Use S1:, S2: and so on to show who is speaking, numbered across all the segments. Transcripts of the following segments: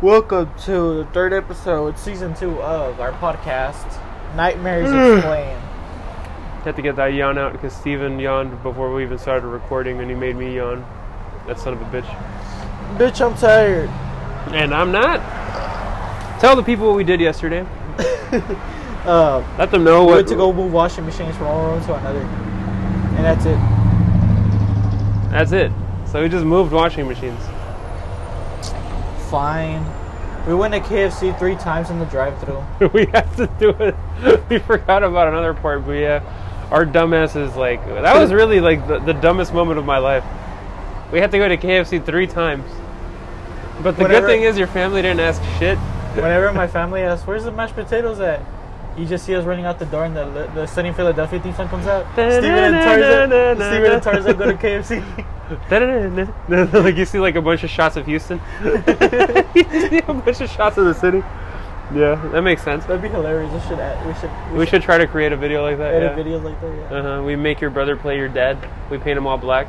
S1: Welcome to the third episode, season two of our podcast, Nightmares
S2: Mm.
S1: Explained.
S2: Had to get that yawn out because Steven yawned before we even started recording and he made me yawn. That son of a bitch.
S1: Bitch, I'm tired.
S2: And I'm not. Tell the people what we did yesterday.
S1: Uh,
S2: Let them know
S1: we
S2: what.
S1: went to go move washing machines from one room to another, and that's it.
S2: That's it. So we just moved washing machines.
S1: Fine. We went to KFC three times in the drive-through.
S2: we have to do it. we forgot about another part, but yeah, our dumbass is like that was really like the, the dumbest moment of my life. We had to go to KFC three times. But the
S1: Whatever-
S2: good thing is your family didn't ask shit.
S1: Whenever my family asks, "Where's the mashed potatoes at?" You just see us running out the door, and the the Sunny Philadelphia theme song comes out. Steven and Tarzan, Steven and Tarzan go to KFC.
S2: like you see like a bunch of shots of Houston. you see a bunch of shots of the city. Yeah, that makes sense.
S1: That'd be hilarious. We should add, we should
S2: We should try to create a video like that.
S1: edit
S2: Yeah.
S1: videos like that. Yeah.
S2: Uh-huh. We make your brother play your dad. We paint him all black.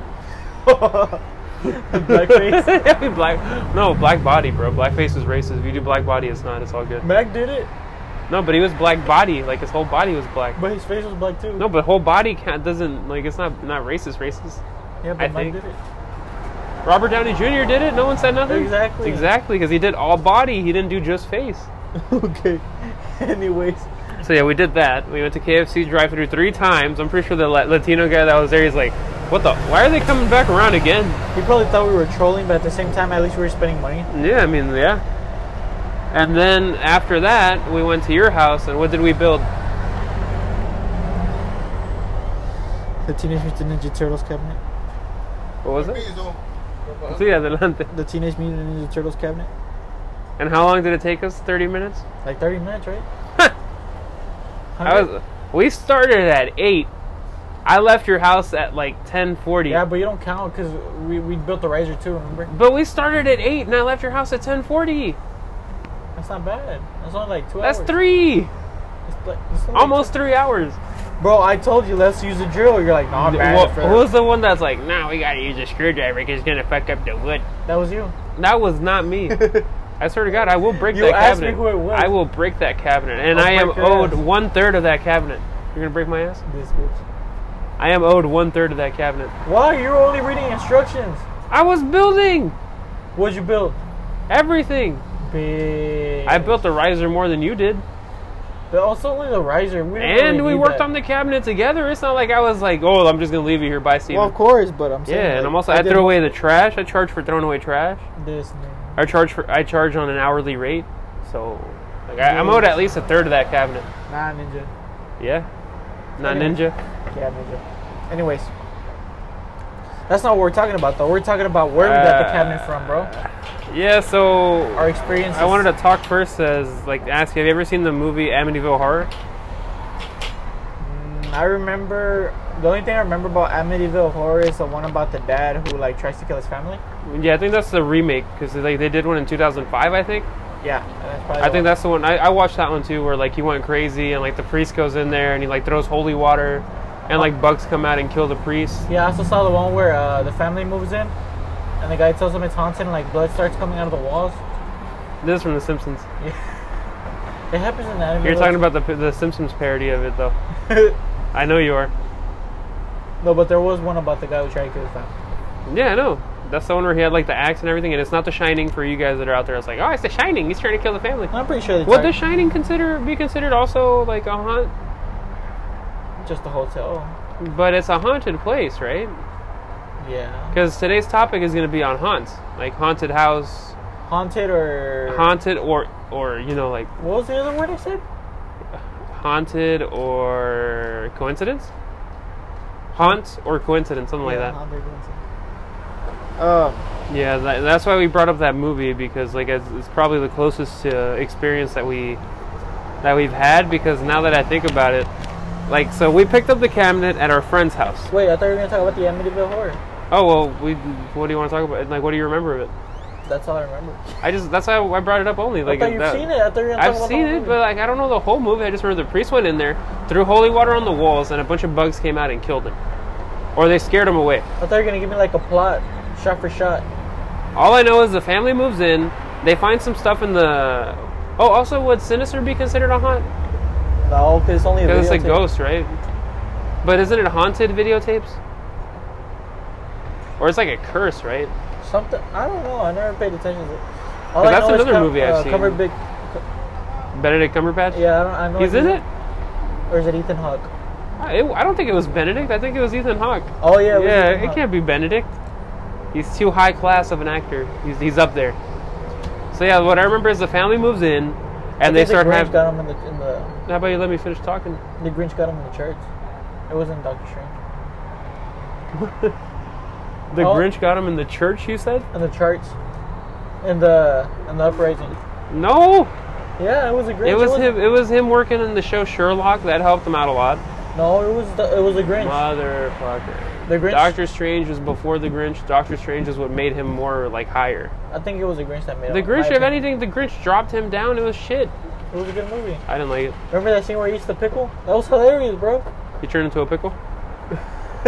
S1: Blackface.
S2: We black. No, black body, bro. Blackface is racist. If you do black body, it's not. It's all good.
S1: Mac did it,
S2: No, but he was black body. Like his whole body was black.
S1: but his face was black too.
S2: No, but whole body can't doesn't like it's not not racist. Racist.
S1: yeah, but
S2: I
S1: Mac
S2: think-
S1: did it.
S2: Robert Downey Jr. did it. No one said nothing.
S1: Exactly.
S2: Exactly, because he did all body. He didn't do just face.
S1: okay. Anyways,
S2: So yeah, we did that. We went to KFC drive-through three times. I'm pretty sure the La- Latino guy that was there, he's like, "What the? Why are they coming back around again?"
S1: he probably thought we were trolling, but at the same time, at least we were spending money.
S2: Yeah, I mean, yeah. And then after that, we went to your house, and what did we build?
S1: The Teenage Mutant Ninja Turtles cabinet.
S2: What was it? Sí, adelante.
S1: The Teenage Mutant Ninja Turtles cabinet.
S2: And how long did it take us? Thirty minutes.
S1: Like 30 minutes, right?
S2: I was. We started at eight. I left your house at like ten forty.
S1: Yeah, but you don't count because we, we built the riser too. Remember?
S2: But we started at eight, and I left your house at ten forty.
S1: That's not bad. That's only like two
S2: That's
S1: hours.
S2: three.
S1: It's like- it's only
S2: Almost three hours.
S1: Bro, I told you let's use a drill. You're like, nah, man.
S2: Well, who's the one that's like, nah, we gotta use a screwdriver because it's gonna fuck up the wood?
S1: that was you.
S2: That was not me. I swear to God, I will break
S1: You
S2: that
S1: asked me
S2: cabinet.
S1: who it was.
S2: I will break that cabinet, and
S1: I'll
S2: I am owed
S1: ass.
S2: one third of that cabinet. You're gonna break my ass?
S1: This bitch.
S2: I am owed one third of that cabinet.
S1: Why? You're only reading instructions.
S2: I was building
S1: What'd you build?
S2: everything.
S1: Big.
S2: I built the riser more than you did,
S1: But also only the riser. We
S2: and
S1: really
S2: we worked
S1: that.
S2: on the cabinet together. It's not like I was like, oh, I'm just gonna leave you here. by Steven.
S1: Well, of course, but I'm saying.
S2: yeah, and I'm also I,
S1: did
S2: threw away the trash. I charge for throwing away trash.
S1: This.
S2: I charge for I charge on an hourly rate, so like I, I'm owed at least a third of that cabinet.
S1: Nah, ninja.
S2: Yeah, not
S1: Anyway.
S2: ninja.
S1: Yeah, ninja. Anyways, that's not what we're talking about, though. We're talking about where we got the cabinet from, bro.
S2: Yeah, so
S1: Our experience.
S2: I wanted to talk first as like ask you, have you ever seen the movie Amityville Horror?
S1: Mm, I remember the only thing I remember about Amityville Horror is the one about the dad who like tries to kill his family.
S2: Yeah, I think that's the remake because like they did one in 2005, I think.
S1: Yeah, that's probably.
S2: I think
S1: one.
S2: that's the one. I, I watched that one too, where like he went crazy and like the priest goes in there and he like throws holy water, and like bugs come out and kill the priest.
S1: Yeah, I also saw the one where uh, the family moves in, and the guy tells them it's haunted, and like blood starts coming out of the walls.
S2: This is from The Simpsons.
S1: Yeah, It happens in Amityville.
S2: You're talking about the the Simpsons parody of it though. I know you are.
S1: No, but there was one about the guy who tried to kill his family.
S2: Yeah, I know. That's the one where he had like the axe and everything, and it's not The Shining for you guys that are out there. It's like, oh, it's The Shining. He's trying to kill the family.
S1: I'm pretty sure
S2: Would The Shining consider be considered also like a haunt?
S1: just a hotel.
S2: But it's a haunted place, right?
S1: Yeah,
S2: Because today's topic is going to be on haunts, like haunted house,
S1: haunted or
S2: haunted, or or you know like
S1: What was the other word I said?
S2: haunted or coincidence, haunt or coincidence, something like that.
S1: haunted coincidence. Um,
S2: Yeah, that, that's why we brought up that movie because like it's, it's probably the closest to experience that we that we've had. Because now that I think about it, like so we picked up the cabinet at our friend's house.
S1: wait, I thought you were gonna talk about the Amityville horror.
S2: Oh well, we. What do you want to talk about? Like, what do you remember of it?
S1: That's all I remember.
S2: I just that's why I brought it up only. Like
S1: I thought you've
S2: that-
S1: seen it. I thought you were gonna
S2: I've
S1: talk about
S2: seen
S1: the whole
S2: it,
S1: movie.
S2: but like I don't know the whole movie. I just remember the priest went in there, threw holy water on the walls, and a bunch of bugs came out and killed him, or they scared him away.
S1: I thought you were gonna give me like a plot, shot for shot.
S2: All I know is the family moves in. They find some stuff in the. Oh, also, would Sinister be considered a haunt?
S1: No, because it's only a
S2: Because it's a ghost, right? But isn't it haunted videotapes? Or it's like a curse, right?
S1: Something I don't know. I never paid attention to it. All I
S2: that's
S1: know
S2: another
S1: Cum-
S2: movie I've
S1: uh,
S2: seen.
S1: Cumberbatch.
S2: Benedict Cumberbatch.
S1: Yeah, I don't. I know.
S2: He's in it.
S1: Or is it Ethan Hawke?
S2: I I don't think it was Benedict. I think it was Ethan Hawke.
S1: Oh yeah. it was
S2: yeah,
S1: Ethan
S2: it can't be Benedict. He's too high class of an actor. He's he's up there. So yeah, what I remember is the family moves in, and they
S1: the
S2: start
S1: Grinch
S2: having.
S1: got him in the in the
S2: How about you let me finish talking?
S1: the Grinch got him in the church. It wasn't Doctor Strange.
S2: The
S1: Oh.
S2: Grinch got him in the church. You said
S1: In the church. In the in the uprising.
S2: no.
S1: Yeah, it was a Grinch.
S2: It was
S1: wasn't-
S2: him. It was him working in the show Sherlock. That helped him out a lot.
S1: No, it was the, it was a Grinch.
S2: Motherfucker.
S1: The Grinch.
S2: Doctor Strange was before the Grinch. Doctor Strange is what made him more like higher.
S1: I think it was the Grinch that made
S2: him.
S1: The.
S2: Grinch, if
S1: opinion.
S2: anything, the Grinch dropped him down. It was shit.
S1: It was a good movie.
S2: I didn't like it.
S1: Remember that scene where he eats the pickle? That was hilarious, bro.
S2: He turned into a pickle.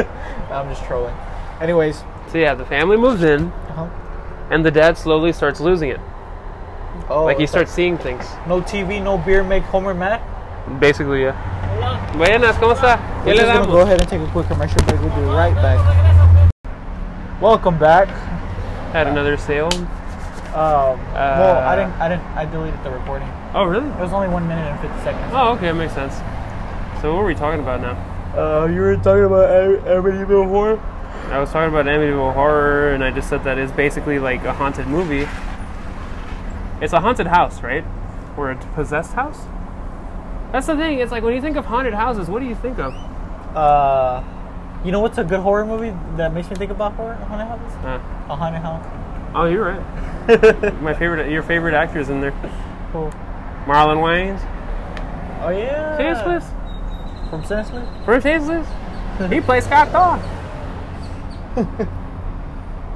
S1: I'm just trolling. Anyways,
S2: So yeah, the family moves in,
S1: uh-huh.
S2: and the dad slowly starts losing it.
S1: oh,
S2: like he starts seeing things.
S1: no TV, no beer, make Homer mad.
S2: Basically, yeah. Buenas, ¿cómo está? ¿Qué
S1: We're
S2: le
S1: just gonna
S2: damos?
S1: go ahead and take a quick commercial break. We'll be right back. Welcome back.
S2: Had another sale.
S1: Um, well, I
S2: Uh,
S1: didn't, I didn't, I deleted the recording.
S2: Oh, really?
S1: It was only one minute and fifty seconds.
S2: Oh, okay, that makes sense. So what were we talking about now?
S1: Uh, you were talking about Amityville Horror.
S2: I was talking about Amityville Horror, and I just said that it's basically like a haunted movie. It's a haunted house, right? Or a possessed house? That's the thing. It's like when you think of haunted houses, what do you think of?
S1: Uh, you know what's a good horror movie that makes me think about horror? Haunted houses?
S2: Uh,
S1: A haunted house.
S2: oh, you're right. My favorite, your favorite actor's in there.
S1: Cool.
S2: Marlon Wayans.
S1: Oh yeah.
S2: Tasteless.
S1: From Senseless.
S2: From Tasteless. He plays Scott Thor.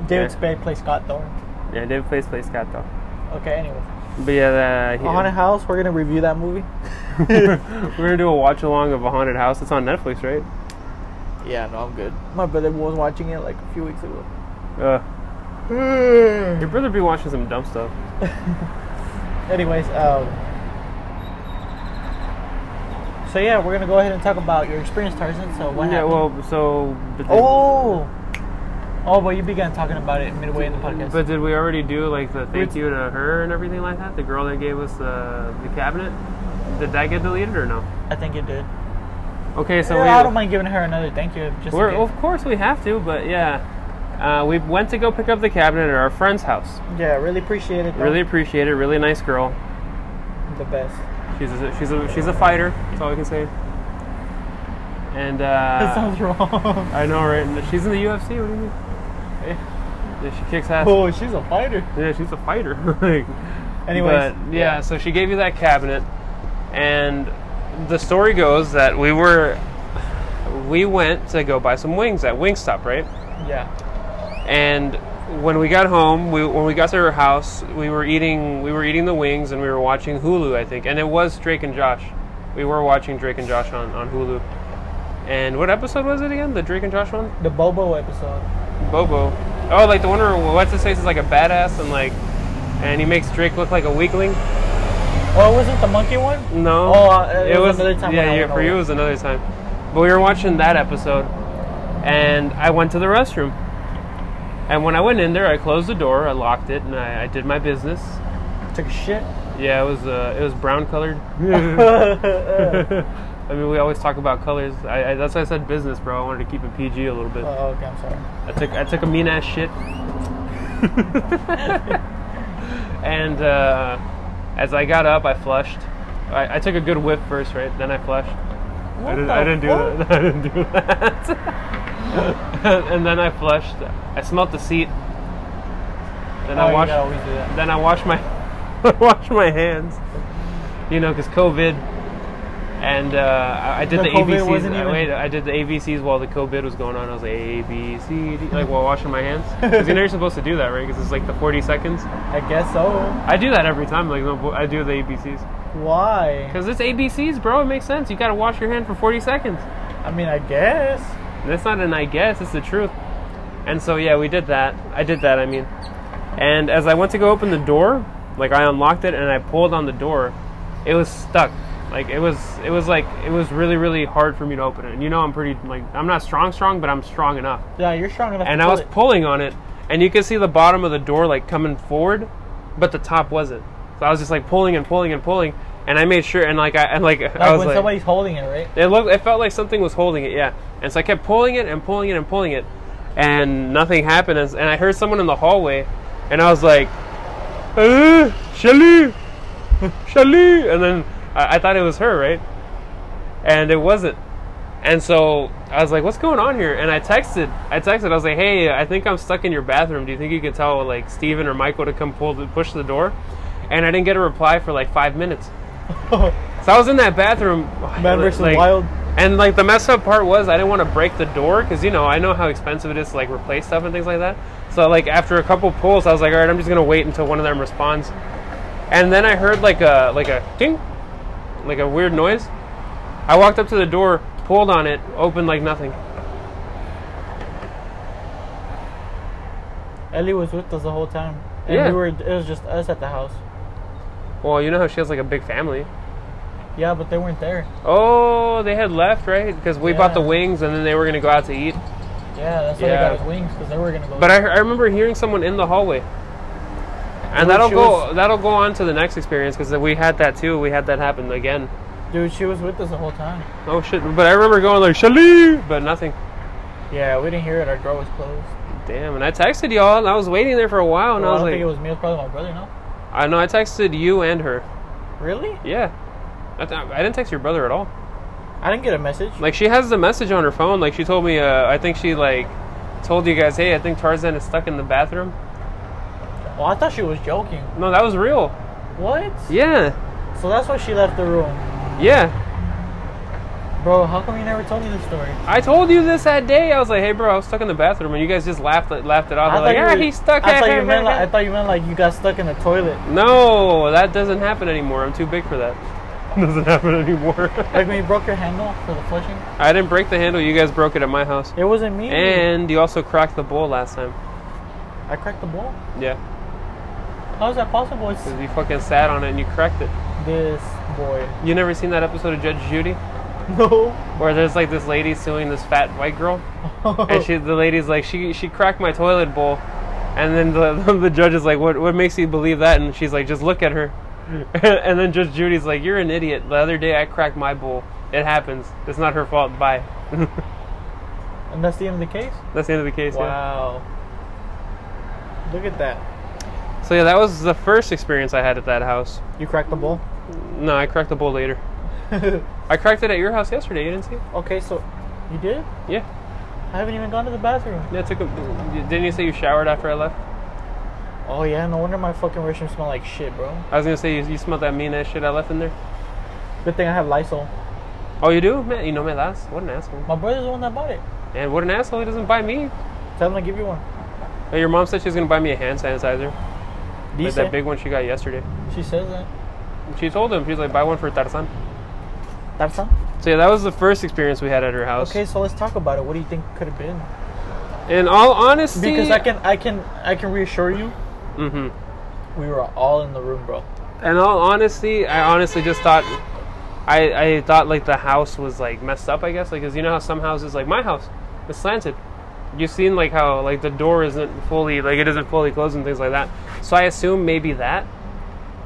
S1: David
S2: Yeah.
S1: Spade plays Scott Thorne.
S2: Yeah, David plays plays Scott Thor.
S1: Okay. Anyway,
S2: But yeah, uh, he-
S1: haunted house. We're gonna review that movie.
S2: we're gonna do a watch along of a haunted house. It's on Netflix, right?
S1: Yeah, no, I'm good. My brother was watching it like a few weeks ago.
S2: Uh, your brother be watching some dumb stuff.
S1: Anyways, um, so yeah, we're gonna go ahead and talk about your experience, Tarzan. So what
S2: yeah,
S1: happened?
S2: well, so. But did,
S1: oh, oh, but you began talking about it midway in the podcast.
S2: But did we already do like the thank
S1: Which-
S2: you to her and everything like that? The girl that gave us the the cabinet. Did that get deleted or no?
S1: I think it did.
S2: Okay, so
S1: Yeah,
S2: we.
S1: I don't mind giving her another thank you. Just
S2: of course we have to, but yeah. Uh, we went to go pick up the cabinet at our friend's house.
S1: yeah, really appreciate it. though.
S2: Really appreciate it. Really nice girl.
S1: the best.
S2: She's a, she's a she's a fighter. That's all I can say. And
S1: that
S2: uh,
S1: sounds wrong.
S2: I know, right? She's in the UFC. What do you mean? Eh? Yeah, she kicks ass.
S1: oh, she's a fighter.
S2: Yeah, she's a fighter. like,
S1: Anyways,
S2: but yeah, so she gave you that cabinet, and the story goes that we were we went to go buy some wings at Wingstop, right?
S1: yeah.
S2: And when we got home, we, when we got to her house, we were eating we were eating the wings and we were watching Hulu, I think, and it was Drake and Josh. We were watching Drake and Josh on, on Hulu. And what episode was it again? The Drake and Josh one?
S1: The Bobo episode.
S2: Bobo. Oh, like the one where what's his face is like a badass and like, and he makes Drake look like a weakling.
S1: Oh, was it the monkey one?
S2: No.
S1: Oh, uh, it was another time
S2: Yeah, yeah. For you, it was another time. But we were watching that episode, and I went to the restroom. And when I went in there, I closed the door, I locked it, and I, I did my business.
S1: Took a shit.
S2: Yeah, it was uh, it was brown colored. I mean, we always talk about colors. I, I, that's why I said business, bro. I wanted to keep it PG a little bit.
S1: Oh, okay, I'm sorry.
S2: I took I took a mean ass shit. and uh, as I got up, I flushed. I, I took a good whiff first, right? Then I flushed.
S1: What
S2: I didn't,
S1: the
S2: I didn't do
S1: fuck?
S2: that. I didn't do that. and then I flushed. I smelt the seat. Then
S1: Oh,
S2: I
S1: you
S2: washed.
S1: gotta always do that.
S2: Then I washed my I washed my hands. You know, because COVID. And uh, I did
S1: The
S2: the, ABCs. I, wait, I did the ABCs while the COVID was going on. I was like A B C D, like while washing my hands. Because you know you're supposed to do that, right? Because it's like the 40 seconds.
S1: I guess so.
S2: I do that every time. Like I do the ABCs.
S1: Why?
S2: Because it's ABCs, bro. It makes sense. You gotta wash your hand for 40 seconds.
S1: I mean, I guess.
S2: That's not an I guess, it's the truth. And so yeah, we did that. I did that, I mean. And as I went to go open the door, like I unlocked it and I pulled on the door, it was stuck. Like it was it was like it was really, really hard for me to open it. And you know I'm pretty like I'm not strong strong, but I'm strong enough.
S1: Yeah, you're strong enough.
S2: And I was
S1: it.
S2: pulling on it and you could see the bottom of the door like coming forward, but the top wasn't. So I was just like pulling and pulling and pulling and I made sure and like I and like,
S1: like
S2: I was
S1: when
S2: like
S1: somebody's holding it, right?
S2: it looked. It felt like something was holding it. Yeah. And so I kept pulling it and pulling it and pulling it, and nothing happened. And, and I heard someone in the hallway, and I was like, uh, "Shelly, Shelly," and then I, I thought it was her, right? And it wasn't. And so I was like, "What's going on here?" And I texted. I texted. I was like, "Hey, I think I'm stuck in your bathroom. Do you think you could tell like Steven or Michael to come pull the, push the door?" And I didn't get a reply for like five minutes. So I was in that bathroom.
S1: Man versus
S2: like-
S1: Wild.
S2: and like the messed up part was I didn't want to break the door because you know I know how expensive it is to like replace stuff and things like that. So like after a couple pulls, I was like, all right, I'm just gonna wait until one of them responds. And then I heard like a like a ding, like a weird noise. I walked up to the door, pulled on it, opened like nothing.
S1: Ellie was with us the whole time. And
S2: Yeah.
S1: we were. It was just us at the house.
S2: Well, you know how she has like a big family.
S1: Yeah, but they weren't there.
S2: Oh, they had left right because we bought the wings and then they were gonna go out to eat.
S1: Yeah, that's why
S2: Yeah.
S1: they got his wings because they were gonna go.
S2: But I, I remember hearing someone in the hallway. And that'll go
S1: was-
S2: that'll go on to the next experience because we had that too. We had that happen again.
S1: dude, she was with us the whole time.
S2: Oh shit! But I remember going like Shali, but nothing.
S1: Yeah, we didn't hear it. Our door was closed.
S2: Damn. And I texted y'all, and I was waiting there for a while, and
S1: Well,
S2: I
S1: I
S2: was
S1: don't
S2: like,
S1: think it was me. It was probably my brother. No.
S2: I know I texted you and her.
S1: Really?
S2: Yeah. I, th- I didn't text your brother at all.
S1: I didn't get a message.
S2: Like she has the message on her phone. Like she told me. Uh, I think she like told you guys, hey, I think Tarzan is stuck in the bathroom.
S1: Well, I thought she was joking.
S2: No, that was real.
S1: What?
S2: Yeah.
S1: So that's why she left the room.
S2: Yeah.
S1: Bro, how come you never told me this story?
S2: I told you this that day. I was like, "Hey, bro, I was stuck in the bathroom," and you guys just laughed laughed it off.
S1: I
S2: They're like,
S1: you
S2: "Yeah,
S1: were-
S2: he's stuck."
S1: I thought you meant like I thought you meant like you got stuck in the toilet.
S2: no, that doesn't happen anymore. I'm too big for that. doesn't happen anymore.
S1: Like when you broke your handle for the flushing.
S2: I didn't break the handle. You guys broke it at my house,
S1: It wasn't me.
S2: and you also cracked the bowl last time.
S1: I cracked the bowl.
S2: Yeah,
S1: How is that possible? It's
S2: because you fucking sat on it and you cracked it.
S1: this boy.
S2: You never seen that episode of Judge Judy
S1: No.
S2: where there's like this lady suing this fat white girl, and she the lady's like she she cracked my toilet bowl, and then the the judge is like, what what makes you believe that? And she's like, just look at her, and then Judge Judy's like, you're an idiot. The other day I cracked my bowl. It happens. It's not her fault. Bye.
S1: and that's the end of the case.
S2: That's the end of the case. Yeah.
S1: Wow. Look at that.
S2: So yeah, that was the first experience I had at that house.
S1: You cracked the bowl.
S2: No, I cracked the bowl later. I cracked it at your house yesterday. You didn't see it?
S1: okay, so you did?
S2: Yeah.
S1: I haven't even gone to the bathroom.
S2: Yeah. It took. A, didn't you say you showered after I left?
S1: Oh yeah, no wonder my fucking restroom smell like shit, bro.
S2: I was gonna say you, you smelled that mean ass shit I left in there.
S1: Good thing I have Lysol.
S2: Oh, you do? Man, you know me last. What an asshole.
S1: My brother's the one that bought it.
S2: And what an asshole. He doesn't buy me.
S1: Tell him to give you one.
S2: Hey, your mom said she was gonna buy me a hand sanitizer. Like that big one she got yesterday.
S1: She says that.
S2: She told him she's like buy one for Tarzan.
S1: Tarzan.
S2: So yeah, that was the first experience we had at her house.
S1: Okay, so let's talk about it. What do you think could have been?
S2: In all honesty,
S1: Because I can, I can, I can reassure you,
S2: hmm
S1: we were all in the room, bro.
S2: In all honesty, I honestly just thought, I I thought like the house was like messed up. I guess like because you know how some houses like my house, it's slanted. You've seen like how like the door isn't fully like it isn't fully closed and things like that. So I assume maybe that.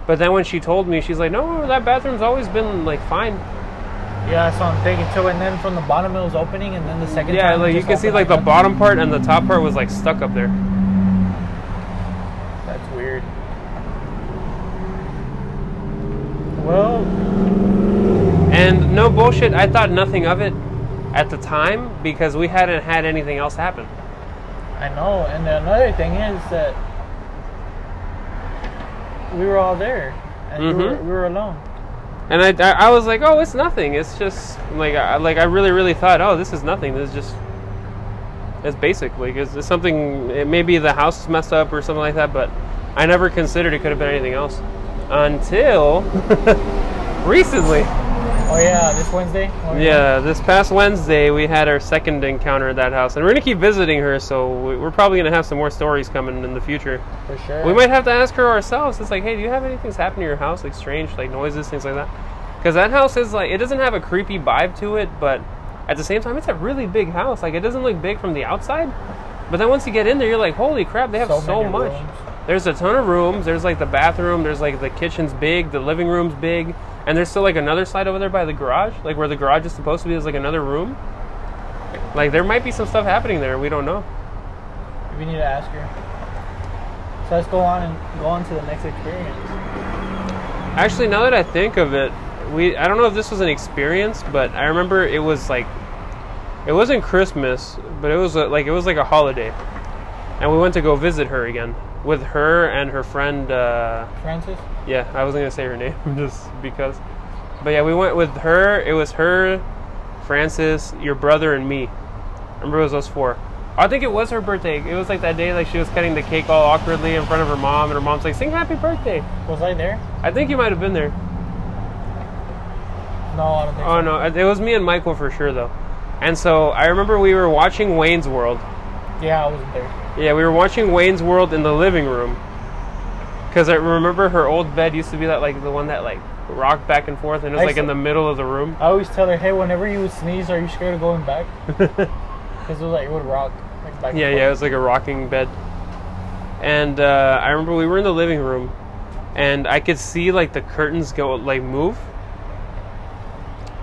S2: But then when she told me, she's like, "No, that bathroom's always been like fine."
S1: Yeah, so I'm thinking too. And then from the bottom it was opening, and then the second
S2: Yeah, like you can see like the
S1: that.
S2: bottom part and the top part was like stuck up there.
S1: That's weird. Well,
S2: And no bullshit, I thought nothing of it at the time because we hadn't had anything else happen.
S1: I know. And another thing is that we were all there, and we, were,
S2: Mhm.
S1: we were alone.
S2: And I, I, I was like, oh, it's nothing. It's just like I like I really really thought, oh, this is nothing. This is just it's basic. Like it's, it's something. It maybe the house is messed up or something like that, but I never considered it could have been anything else until recently.
S1: Oh yeah, this Wednesday. Oh,
S2: Yeah, this past Wednesday we had our second encounter at that house, and we're gonna keep visiting her. So we- we're probably gonna have some more stories coming in the future.
S1: for sure.
S2: We might have to ask her ourselves. It's like, hey, do you have anything happen to your house, like strange, like noises, things like that? Because that house is like, it doesn't have a creepy vibe to it, but at the same time, it's a really big house. Like, it doesn't look big from the outside, but then once you get in there, you're like, holy crap, they have so,
S1: So
S2: much.
S1: rooms.
S2: There's a ton of rooms. There's like the bathroom. There's like the kitchen's big. The living room's big, and there's still like another side over there by the garage, like where the garage is supposed to be. Is like another room. Like there might be some stuff happening there. We don't know.
S1: We need to ask her. So let's go on and go on to the next experience.
S2: Actually, now that I think of it, we I don't know if this was an experience, but I remember it was like it wasn't Christmas, but it was a, like it was like a holiday, and we went to go visit her again with her and her friend. Uh,
S1: Francis.
S2: Yeah, I wasn't gonna say her name just because, but yeah, we went with her. It was her, Francis, your brother, and me. Remember, it was us four. I think it was her birthday. It was like that day, like she was cutting the cake all awkwardly in front of her mom, and her mom's like, "Sing happy birthday."
S1: Was I there?
S2: I think you might have been there.
S1: No, I don't think so.
S2: Oh
S1: so.
S2: no, it was me and Michael for sure though. And so I remember we were watching Wayne's World.
S1: Yeah, I wasn't there.
S2: Yeah, we were watching Wayne's World in the living room. Cause I remember her old bed used to be that like the one that like rocked back and forth, and it was
S1: I
S2: like in the middle of the room.
S1: I always tell her, hey, whenever you would sneeze, are you scared of going back? Because it was like it would rock. Like back and
S2: Yeah,
S1: forth.
S2: yeah, it was like a rocking bed. And uh, I remember we were in the living room, and I could see like the curtains go like move,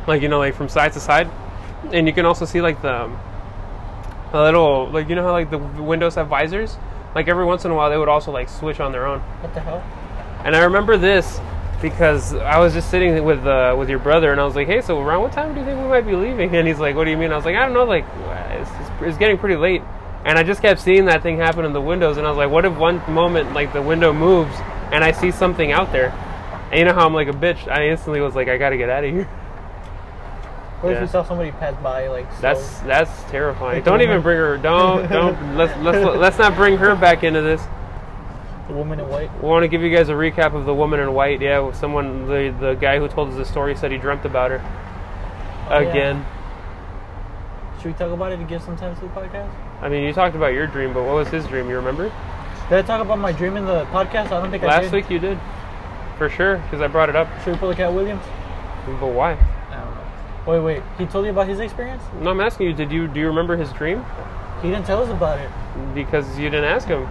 S2: like you know, like from side to side, and you can also see like the a little like you know how like the windows have visors. Like every once in a while, they would also like switch on their own.
S1: What the hell?
S2: And I remember this because I was just sitting with uh, with your brother, and I was like, "Hey, so around what time do you think we might be leaving?" And he's like, "What do you mean?" I was like, "I don't know. Like, it's, it's, it's getting pretty late." And I just kept seeing that thing happen in the windows, and I was like, "What if one moment like the window moves and I see something out there?" And you know how I'm like a bitch. I instantly was like, "I gotta get out of here."
S1: What if
S2: Yeah.
S1: you saw somebody pass by like?
S2: That's that's terrifying. Don't even bring her. Don't don't let's let's let's not bring her back into this.
S1: the woman in white?
S2: We want to give you guys a recap of the woman in white. Yeah, someone the the guy who told us the story said he dreamt about her
S1: Oh, yeah.
S2: again.
S1: Should we talk about it to give some time to the podcast?
S2: I mean, you talked about your dream, but what was his dream? You remember?
S1: Did I talk about my dream in the podcast? I don't think I
S2: Last week you did, for sure, because I brought it up.
S1: Should we pull a Cat Williams?
S2: But why?
S1: I don't know. Wait, wait. He told you about his experience?
S2: No, I'm asking you. Did you do you remember his dream?
S1: He didn't tell us about it.
S2: Because you didn't ask him.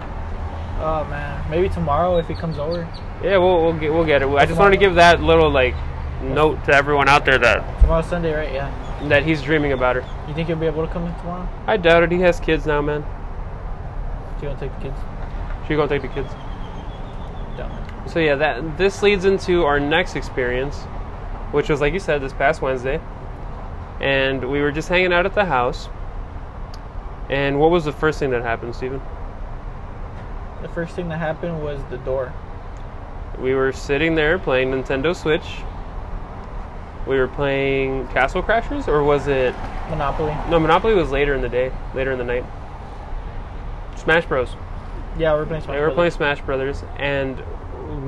S1: Oh man, maybe tomorrow if he comes over.
S2: Yeah, we'll we'll get we'll get it. I just wanted to give that little like note to everyone out there that
S1: Tomorrow's Sunday, right? Yeah.
S2: that he's dreaming about her.
S1: You think he'll be able to come in tomorrow?
S2: I doubt it. He has kids now, man.
S1: Do you want to take the kids?
S2: She gonna take the kids.
S1: Down.
S2: So yeah, that this leads into our next experience, which was like you said this past Wednesday, and we were just hanging out at the house. And what was the first thing that happened, Steven?
S1: The first thing that happened was the door.
S2: We were sitting there playing Nintendo Switch. We were playing Castle Crashers, or was it?
S1: Monopoly.
S2: No, Monopoly was later in the day, later in the night. Smash Bros.
S1: Yeah, we we're playing. Smash
S2: we were playing Smash Brothers, and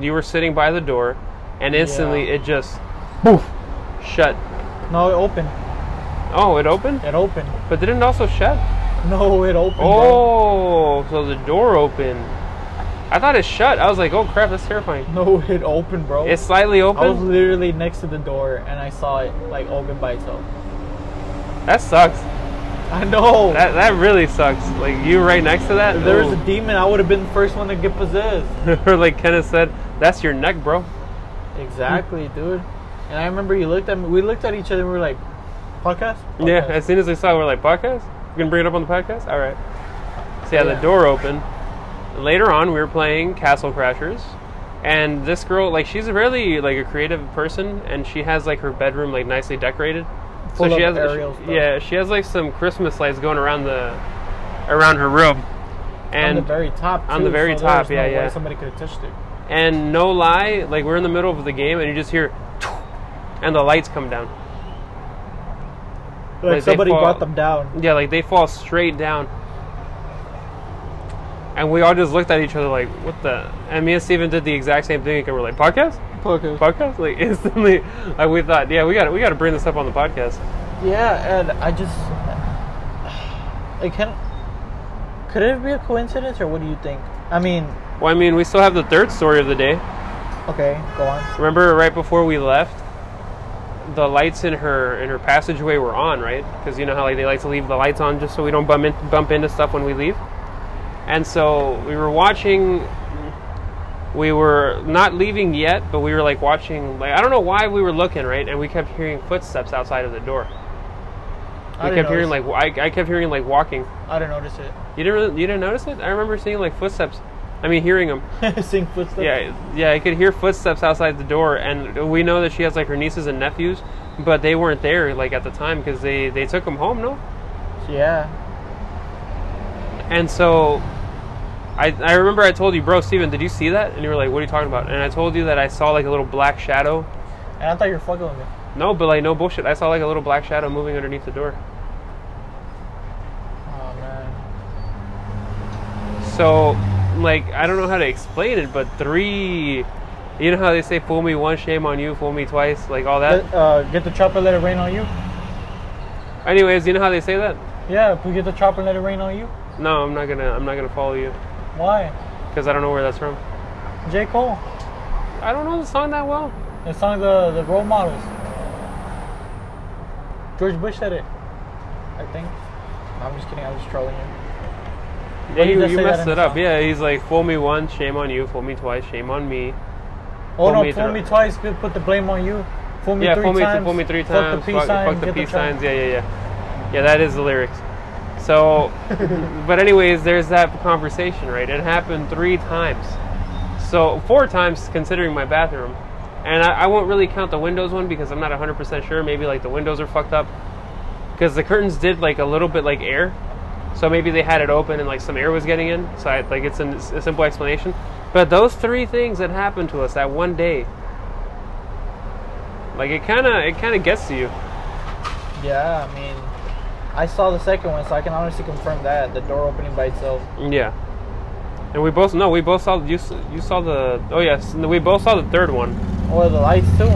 S2: you were sitting by the door, and instantly
S1: Yeah.
S2: it just, poof, shut.
S1: No, it opened.
S2: Oh, it opened,
S1: It opened.
S2: but didn't it also shut?
S1: No, it opened. Oh, bro.
S2: Oh, so the door opened. I thought it shut. I was like, oh crap, that's terrifying.
S1: No, it opened, bro.
S2: It's slightly open?
S1: I was literally next to the door and I saw it like open by itself.
S2: That sucks.
S1: I know.
S2: That that really sucks. Like you right next to that.
S1: if there was
S2: oh.
S1: a demon, I would have been the first one to get possessed.
S2: or like Kenneth said, that's your neck, bro.
S1: exactly, dude. And I remember you looked at me. We looked at each other and we were like, podcast?
S2: Yeah, as soon as we saw, we're like, podcast? We gonna bring it up on the podcast? All right. So yeah, the door opened. Later on, we were playing Castle Crashers, and this girl, like, she's really like a creative person, and she has like her bedroom like nicely decorated.
S1: Full
S2: so she has,
S1: stuff.
S2: yeah, she has like some Christmas lights going around the around her room,
S1: on
S2: and
S1: the very top.
S2: on the very
S1: so
S2: top, yeah,
S1: no
S2: yeah.
S1: Somebody could have touched it.
S2: and no lie, like we're in the middle of the game, and you just hear, and the lights come down.
S1: Like,
S2: Like,
S1: somebody
S2: fall-
S1: brought them down.
S2: Yeah, like they fall straight down. And we all just looked at each other like, what the? And me and Steven did the exact same thing. And we're like, podcast? Podcast? Podcast? Like instantly, like we thought, yeah, we got to we got to bring this up on the podcast.
S1: Yeah, and I just like can't. could it be a coincidence or what do you think? I mean,
S2: Well, I mean, we still have the third story of the day.
S1: okay, go on.
S2: Remember, right before we left, the lights in her in her passageway were on, right? Because you know how like they like to leave the lights on just so we don't bump in, bump into stuff when we leave. And so we were watching. We were not leaving yet, but we were like watching. Like I don't know why we were looking, right? And we kept hearing footsteps outside of the door.
S1: I
S2: We kept hearing like I, I kept hearing like walking.
S1: I didn't notice it.
S2: You didn't really- you didn't notice it? I remember seeing like footsteps. I mean, hearing them.
S1: Seeing footsteps.
S2: Yeah, yeah, I could hear footsteps outside the door, and we know that she has like her nieces and nephews, but they weren't there like at the time because they they took them home, no?
S1: Yeah.
S2: And so, I I remember I told you, bro, Steven, did you see that? And you were like, what are you talking about? And I told you that I saw like a little black shadow.
S1: And I thought you were fucking with me.
S2: No, but like no bullshit. I saw like a little black shadow moving underneath the door.
S1: Oh man.
S2: So, like, I don't know how to explain it, but three. You know how they say, "Fool me once, shame on you; fool me twice," like all that.
S1: Uh, get the chopper, let it rain on you.
S2: Anyways, you know how they say that?
S1: Yeah, if we get the chopper, let it rain on you.
S2: No, I'm not gonna. I'm not gonna follow you
S1: Why?
S2: because I don't know where that's from.
S1: J. Cole.
S2: I don't know the song that well.
S1: The song, the the role models. George Bush said it. I think. No, I'm just kidding. I was just trolling you.
S2: Yeah,
S1: he
S2: you,
S1: does
S2: you
S1: say that
S2: messed it up. Yeah, he's like, fool me once, shame on you. Fool me twice, shame on me.
S1: Oh
S2: Fool
S1: no,
S2: me
S1: fool me twice, put the blame on you. Fool me
S2: yeah,
S1: three
S2: fool me,
S1: times.
S2: fool me three times.
S1: fuck the peace
S2: fuck,
S1: sign,
S2: fuck the peace signs. Yeah, yeah, yeah. Yeah, that is the lyrics. So, but anyways, there's that conversation, right? It happened three times. So four times considering my bathroom, and I, I won't really count the windows one because I'm not 100% sure. Maybe like the windows are fucked up because the curtains did like a little bit like air, so maybe they had it open and like some air was getting in. So I, like it's an, a simple explanation. But those three things that happened to us that one day, like it kind of it kind of gets to you.
S1: Yeah, I mean, I saw the second one, so I can honestly confirm that the door opening by itself.
S2: Yeah. And we both no, we both saw you. You saw the oh yes, we both saw the third one.
S1: Or the lights too.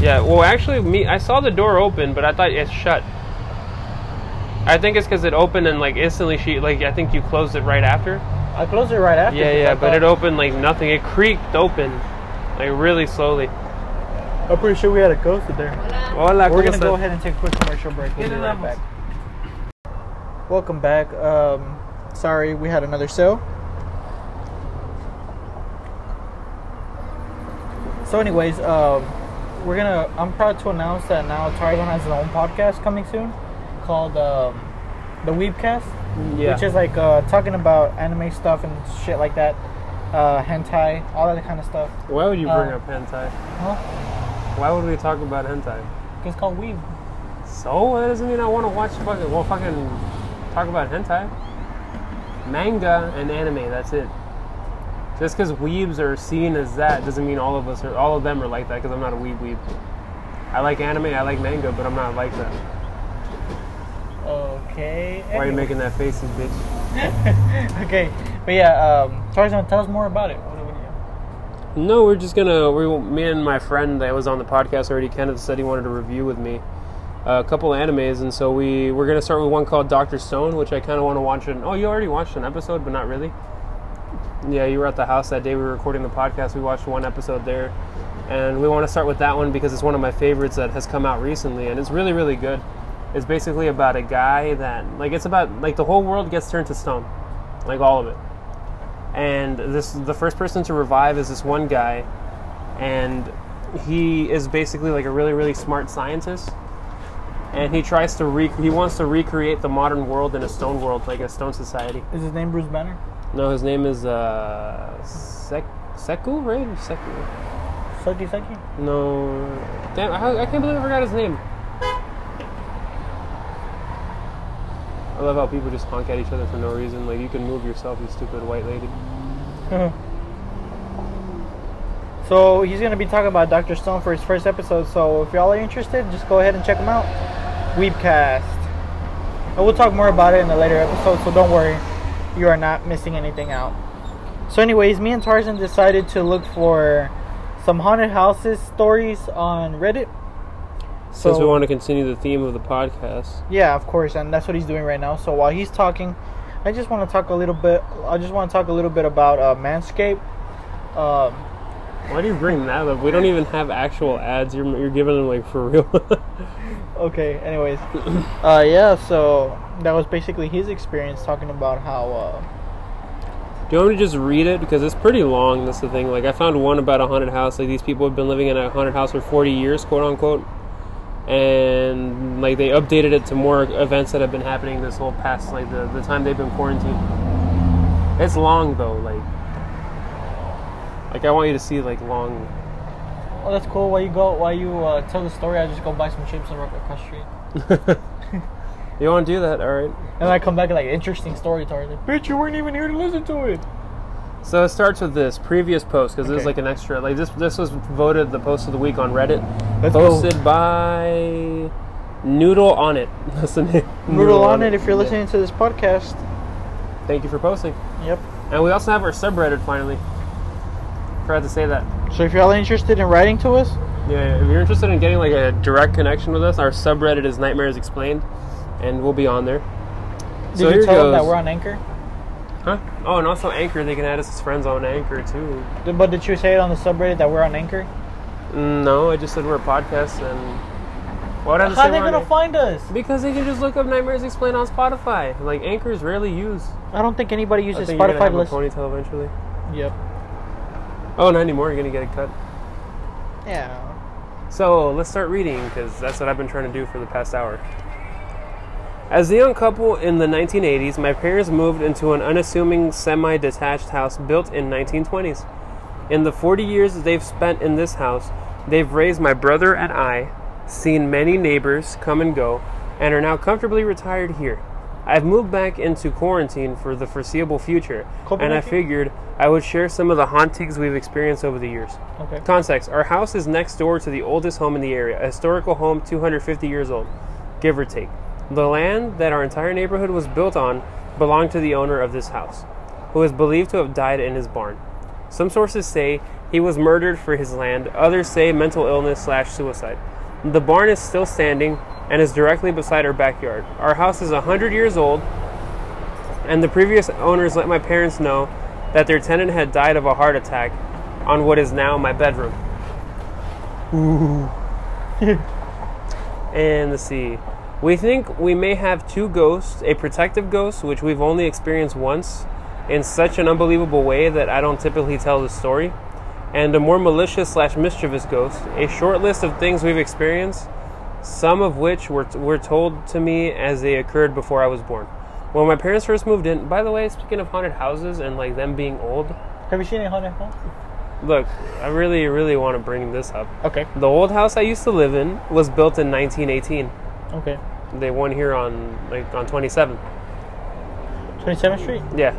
S2: Yeah, well, actually, me, I saw the door open, but I thought it shut. I think it's because it opened and like instantly she like I think you closed it right after.
S1: I closed it right after.
S2: Yeah, yeah, but it opened like nothing. It creaked open, like really slowly.
S1: I'm pretty sure we had a ghost in there.
S2: Hola,
S1: We're gonna go ahead and take a quick commercial break. We'll be right back. Welcome back. Um, sorry, we had another sale. So, anyways, um, we're gonna. I'm proud to announce that now Tarzan has his own podcast coming soon, called um, the Weebcast,
S2: Yeah.
S1: which is like uh, talking about anime stuff and shit like that, uh, hentai, all that kind of stuff.
S2: Why would you bring
S1: uh,
S2: up hentai?
S1: Huh?
S2: Why would we talk about hentai?
S1: It's called Weeb.
S2: So that doesn't mean I want to watch fucking. Well, fucking talk about hentai, manga, and anime. That's it. Just because weebs are seen as that doesn't mean all of us are. All of them are like that. Because I'm not a weeb weeb. I like anime. I like manga, but I'm not like that.
S1: Okay.
S2: Why are you making that face, you bitch?
S1: okay, but yeah, um, Tarzan, tell us more about it. What, what do you?
S2: No, we're just gonna. We, me and my friend that was on the podcast already, Kenneth, said he wanted to review with me uh, a couple of animes, and so we we're gonna start with one called Doctor Stone, which I kind of want to watch. An, oh, you already watched an episode, but not really. Yeah, you were at the house that day we were recording the podcast. We watched one episode there, and we want to start with that one because it's one of my favorites that has come out recently, and it's really really good. It's basically about a guy that like it's about like the whole world gets turned to stone, like all of it. And this the first person to revive is this one guy. And he is basically like a really really smart scientist. And he tries to re- he wants to recreate the modern world in a stone world like a stone society.
S1: Is his name Bruce Banner?
S2: no his name is uh Sek- Seku right? Seku.
S1: Sucky?
S2: no. Damn I, I can't believe I forgot his name I love how people just honk at each other for no reason. Like you can move yourself, you stupid white lady. Uh-huh.
S1: So he's gonna be talking about Dr. Stone for his first episode. So if y'all are interested, just go ahead and check him out. Weebcast. And we'll talk more about it in a later episode. So don't worry, you are not missing anything out. So, anyways, me and Tarzan decided to look for some haunted houses stories on Reddit.
S2: Since we want to continue the theme of the podcast.
S1: Yeah, of course, and that's what he's doing right now. So while he's talking, I just want to talk a little bit. I just want to talk a little bit about uh, Manscaped. Um,
S2: Why do you bring that up? We don't even have actual ads. You're you're giving them like for real.
S1: okay. Anyways, uh, yeah. So that was basically his experience talking about how. Uh,
S2: Do you want me to just read it because it's pretty long? That's the thing. Like I found one about a haunted house. Like these people have been living in a haunted house for 40 years, quote unquote, and like they updated it to more events that have been happening this whole past like the the time they've been quarantined. It's long though. Like like I want you to see like long.
S1: oh, that's cool. While you go, while you uh, tell the story, I just go buy some chips and walk across the street.
S2: You want to do that? All right.
S1: And I come back like interesting story, Tarzan. Bitch, you weren't even here to listen to it.
S2: So it starts with this previous post because this is like an extra. Like this, this was voted the post of the week on Reddit.
S1: Let's go.
S2: posted by Noodle on it. That's the name.
S1: Noodle on it if you're
S2: Yeah.
S1: listening to this podcast.
S2: Thank you for posting.
S1: Yep.
S2: And we also have our subreddit finally. Forgot to say that.
S1: So if you're all interested in writing to us,
S2: Yeah, if you're interested in getting like a direct connection with us, our subreddit is Nightmares Explained, and we'll be on there.
S1: did
S2: so
S1: you tell them that we're on Anchor?
S2: Huh? Oh, and also Anchor. They can add us as friends on Anchor too.
S1: Did- But did you say it on the subreddit that we're on Anchor?
S2: Mm, No, I just said we're a podcast, and I
S1: How are they gonna find us?
S2: Because they can just look up Nightmares Explained on Spotify. Like Anchor is rarely used.
S1: I don't think anybody
S2: I
S1: uses
S2: think you're gonna
S1: Spotify
S2: have
S1: to
S2: a ponytail eventually.
S1: Yep.
S2: Oh, not anymore. You're gonna get it cut.
S1: Yeah.
S2: So let's start reading because that's what I've been trying to do for the past hour. As a young couple in the 1980s, my parents moved into an unassuming semi detached house built in 1920s. In the 40 years they've spent in this house, they've raised my brother and I, seen many neighbors come and go, and are now comfortably retired here. I've moved back into quarantine for the foreseeable future, and I figured I would share some of the hauntings we've experienced over the years.
S1: Okay.
S2: Context Our house is next door to the oldest home in the area, a historical home 250 years old, give or take. The land that our entire neighborhood was built on belonged to the owner of this house, who is believed to have died in his barn. Some sources say he was murdered for his land, others say mental illness slash suicide. The barn is still standing and is directly beside our backyard. Our house is 100 years old, and the previous owners let my parents know that their tenant had died of a heart attack on what is now my bedroom. Ooh. and let's see. We think we may have two ghosts a protective ghost, which we've only experienced once in such an unbelievable way that I don't typically tell the story, and a more malicious slash mischievous ghost. A short list of things we've experienced, some of which were, were told to me as they occurred before I was born. When my parents first moved in, by the way, speaking of haunted houses and like them being old,
S1: Have you seen a haunted house?
S2: look, I really, really want to bring this up.
S1: Okay.
S2: The old house I used to live in was built in 1918.
S1: Okay.
S2: They won here on like on 27th.
S1: 27th Street.
S2: Yeah,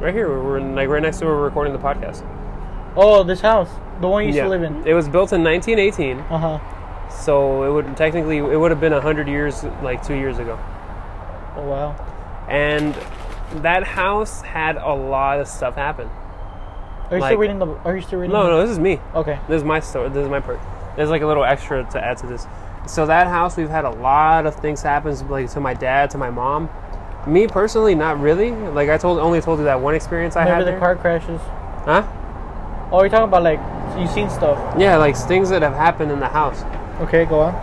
S2: right here. We're in, like right next to where we're recording the podcast.
S1: Oh, this house, the one you used
S2: yeah.
S1: to live in.
S2: It was built in 1918,
S1: Uh huh.
S2: so it would technically it would have been 100 years like two years ago.
S1: Oh wow.
S2: And that house had a lot of stuff happen.
S1: Are you
S2: Like-
S1: still reading the? Are you still reading?
S2: No,
S1: the-
S2: no, this is me.
S1: Okay.
S2: This is my story. This is my part. There's like a little extra to add to this. So that house, we've had a lot of things happen, like to my dad, to my mom. Me personally, not really. Like I told, only told you that one experience I
S1: Remember
S2: had
S1: the
S2: there.
S1: car crashes?
S2: Huh?
S1: Oh, you're talking about like you've seen stuff.
S2: Yeah, like things that have happened in the house.
S1: Okay, go on.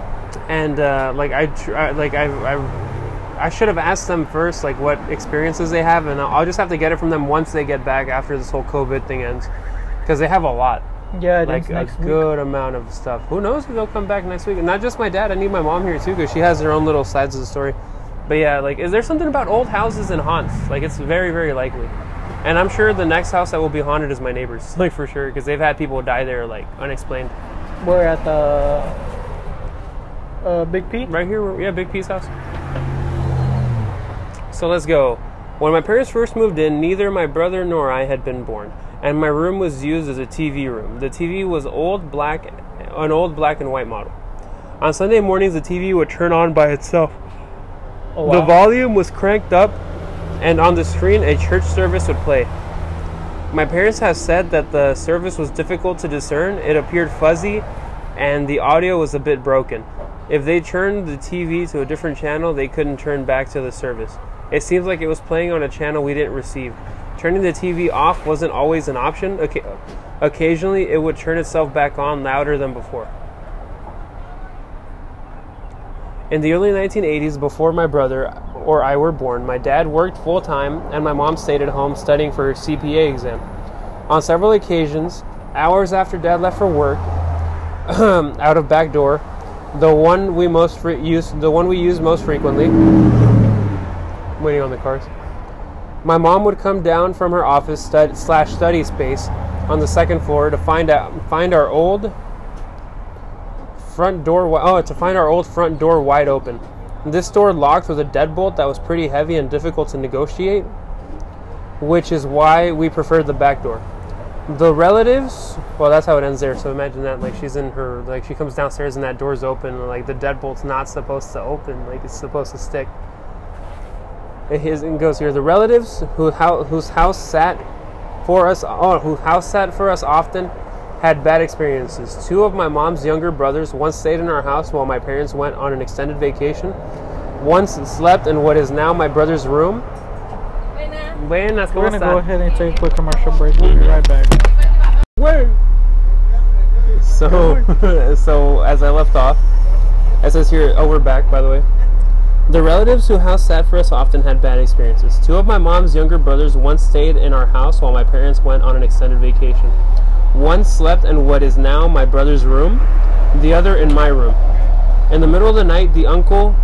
S2: and uh, like I tr- like I, I I should have asked them first like what experiences they have, and I'll just have to get it from them once they get back after this whole COVID thing ends, because they have a lot,
S1: Yeah,
S2: like a
S1: next week.
S2: good amount of stuff. Who knows if they'll come back next week? And not just my dad. I need my mom here too, because she has her own little sides of the story. But yeah, like is there something about old houses and haunts? Like it's very very likely. And I'm sure the next house that will be haunted is my neighbor's, like for sure, because they've had people die there like unexplained.
S1: We're at the uh, Big P.
S2: Right here, yeah, Big P's house. So let's go. When my parents first moved in, neither my brother nor I had been born. And my room was used as a TV room. The TV was old black, an old black and white model. On Sunday mornings, the TV would turn on by itself.
S1: Oh, wow.
S2: The volume was cranked up, and on the screen, a church service would play. My parents have said that the service was difficult to discern, it appeared fuzzy, and the audio was a bit broken. If they turned the TV to a different channel, they couldn't turn back to the service. It seems like it was playing on a channel we didn't receive. Turning the TV off wasn't always an option. Occa- Occasionally, it would turn itself back on louder than before. In the early 1980s, before my brother or I were born, my dad worked full time and my mom stayed at home studying for her CPA exam. On several occasions, hours after dad left for work, out of back door, the one we most fre- use, the one we use most frequently, waiting on the cars. My mom would come down from her office stud- slash study space on the second floor to find out find our old front door. Oh, to find our old front door wide open. This door locked with a deadbolt that was pretty heavy and difficult to negotiate, which is why we preferred the back door. The relatives, well, that's how it ends there. So imagine that, like she's in her, like she comes downstairs and that door's open, and like the deadbolt's not supposed to open, like it's supposed to stick. It is- it goes here. The relatives who how, whose house sat for us, oh, whose house sat for us often, had bad experiences. Two of my mom's younger brothers once stayed in our house while my parents went on an extended vacation. Once slept in what is now my brother's room. Buenas,
S1: We're gonna go ahead and take a quick commercial break. We'll be right back.
S2: So, so as I left off, it says here, oh, we're back, by the way. The relatives who house sat for us often had bad experiences. Two of my mom's younger brothers once stayed in our house while my parents went on an extended vacation. One slept in what is now my brother's room, the other in my room. In the middle of the night, the uncle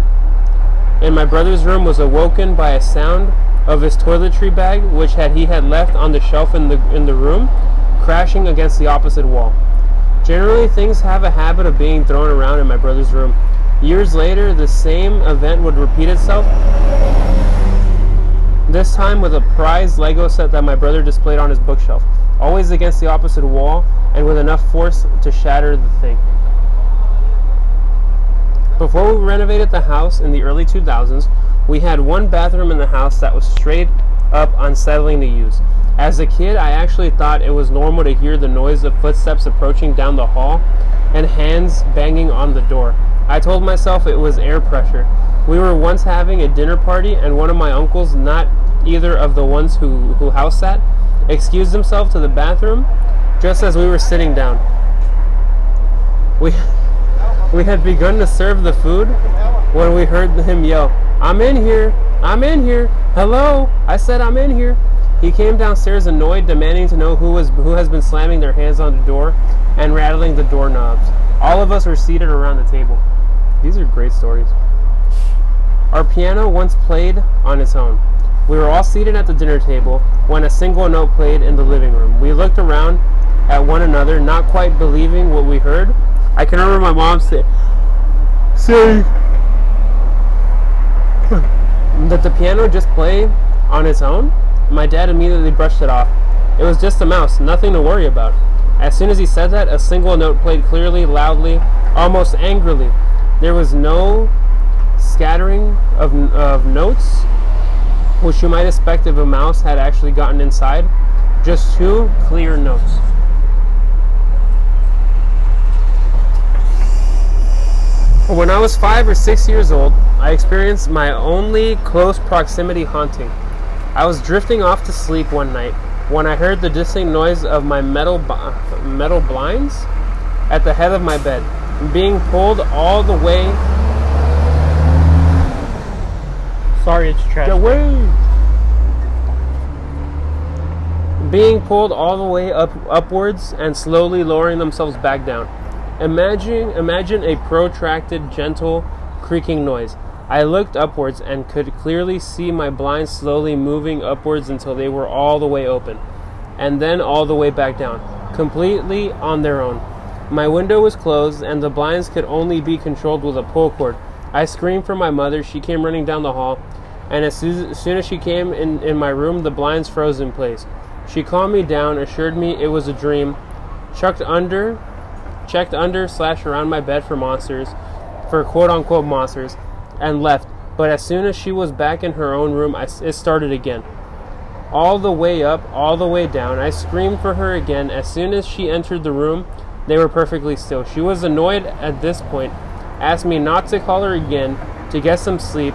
S2: in my brother's room was awoken by a sound of his toiletry bag, which had he had left on the shelf in the in the room, crashing against the opposite wall. Generally, things have a habit of being thrown around in my brother's room. Years later, the same event would repeat itself. This time with a prized Lego set that my brother displayed on his bookshelf, always against the opposite wall and with enough force to shatter the thing. Before we renovated the house in the early 2000s, we had one bathroom in the house that was straight up unsettling to use. As a kid, I actually thought it was normal to hear the noise of footsteps approaching down the hall and hands banging on the door. I told myself it was air pressure. We were once having a dinner party, and one of my uncles, not either of the ones who, who house sat, excused himself to the bathroom just as we were sitting down. We, we had begun to serve the food when we heard him yell, I'm in here! I'm in here! Hello! I said I'm in here! He came downstairs annoyed, demanding to know who was who has been slamming their hands on the door and rattling the doorknobs. All of us were seated around the table. These are great stories. Our piano once played on its own. We were all seated at the dinner table when a single note played in the living room. We looked around at one another, not quite believing what we heard. I can remember my mom say, saying that the piano just played on its own. My dad immediately brushed it off. It was just a mouse, nothing to worry about. As soon as he said that, a single note played clearly, loudly, almost angrily. There was no scattering of, of notes, which you might expect if a mouse had actually gotten inside. Just two clear notes. When I was five or six years old, I experienced my only close proximity haunting. I was drifting off to sleep one night when I heard the distinct noise of my metal metal blinds at the head of my bed being pulled all the way
S1: Sorry, it's trash.
S2: away. Being pulled all the way up upwards and slowly lowering themselves back down. Imagine imagine a protracted, gentle creaking noise. I looked upwards and could clearly see my blinds slowly moving upwards until they were all the way open, and then all the way back down, completely on their own. My window was closed, and the blinds could only be controlled with a pull cord. I screamed for my mother. She came running down the hall, and as soon as, she came in, in my room, the blinds froze in place. She calmed me down, assured me it was a dream, chucked under, checked under slash around my bed for monsters, for quote unquote monsters, and left. But as soon as she was back in her own room, I, it started again. All the way up, all the way down. I screamed for her again. As soon as she entered the room, they were perfectly still. She was annoyed at this point, asked me not to call her again to get some sleep.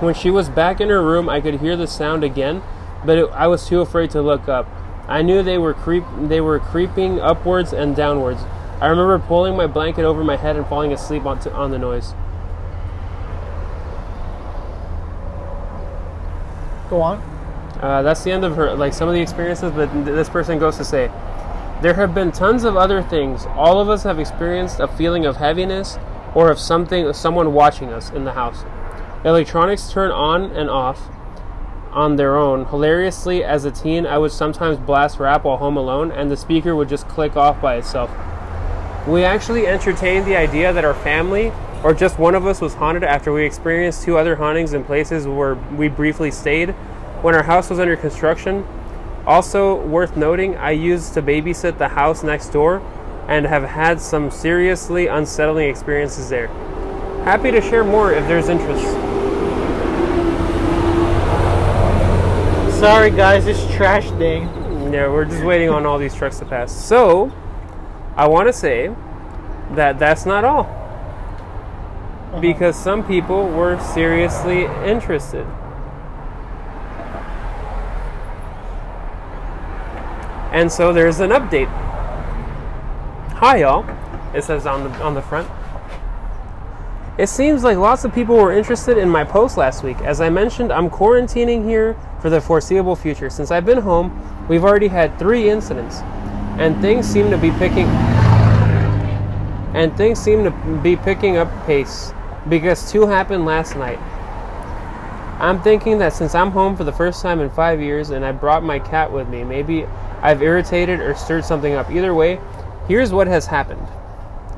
S2: When she was back in her room, I could hear the sound again, but it, I was too afraid to look up. I knew they were creep they were creeping upwards and downwards. I remember pulling my blanket over my head and falling asleep on, t- on the noise.
S1: Go on.
S2: Uh, that's the end of her, like some of the experiences. But this person goes to say, there have been tons of other things. All of us have experienced a feeling of heaviness or of something, someone watching us in the house. Electronics turn on and off on their own. Hilariously, as a teen, I would sometimes blast rap while home alone, and the speaker would just click off by itself. We actually entertained the idea that our family or just one of us was haunted after we experienced two other hauntings in places where we briefly stayed when our house was under construction. Also, worth noting, I used to babysit the house next door and have had some seriously unsettling experiences there. Happy to share more if there's interest.
S1: Sorry, guys, it's trash day.
S2: Yeah, we're just waiting on all these trucks to pass. So, I want to say that that's not all. Uh-huh. Because some people were seriously interested. And so there's an update. Hi, y'all. It says on the on the front. It seems like lots of people were interested in my post last week. As I mentioned, I'm quarantining here for the foreseeable future. Since I've been home, we've already had three incidents, and things seem to be picking and things seem to be picking up pace because two happened last night. I'm thinking that since I'm home for the first time in five years and I brought my cat with me, maybe I've irritated or stirred something up. Either way, here's what has happened.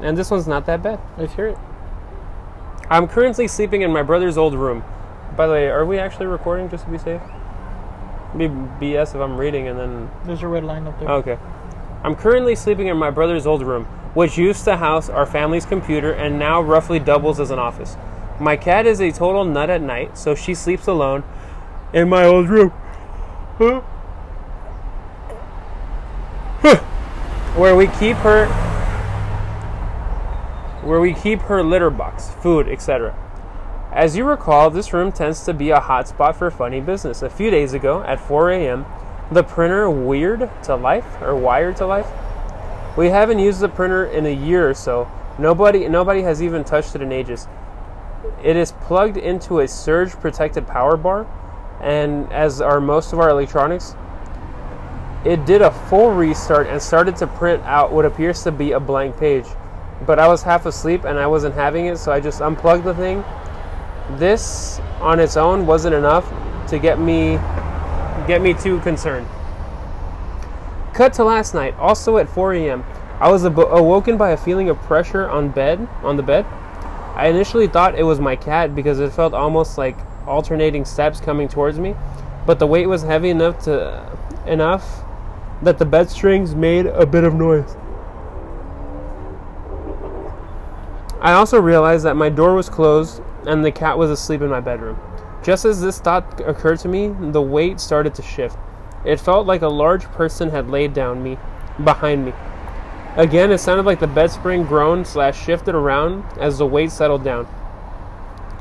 S2: And this one's not that bad.
S1: Let's hear it.
S2: I'm currently sleeping in my brother's old room. By the way, are we actually recording just to be safe? It'd be BS if I'm reading and then
S1: There's a red line up there.
S2: Okay. I'm currently sleeping in my brother's old room, which used to house our family's computer and now roughly doubles as an office. My cat is a total nut at night, so she sleeps alone in my old room. Huh? Where we keep her where we keep her litter box, food, etc. As you recall, this room tends to be a hotspot for funny business. A few days ago, at 4 a.m., the printer weird to life or wired to life. We haven't used the printer in a year or so. Nobody nobody has even touched it in ages. It is plugged into a surge protected power bar and as are most of our electronics. It did a full restart and started to print out what appears to be a blank page. But I was half asleep and I wasn't having it, so I just unplugged the thing. This on its own wasn't enough to get me get me too concerned. Cut to last night, also at 4 a.m. I was abo- awoken by a feeling of pressure on bed, on the bed. I initially thought it was my cat because it felt almost like alternating steps coming towards me, but the weight was heavy enough to enough that the bed strings made a bit of noise. I also realized that my door was closed and the cat was asleep in my bedroom. Just as this thought occurred to me, the weight started to shift. It felt like a large person had laid down me, behind me. Again, it sounded like the bed spring groaned slash shifted around as the weight settled down.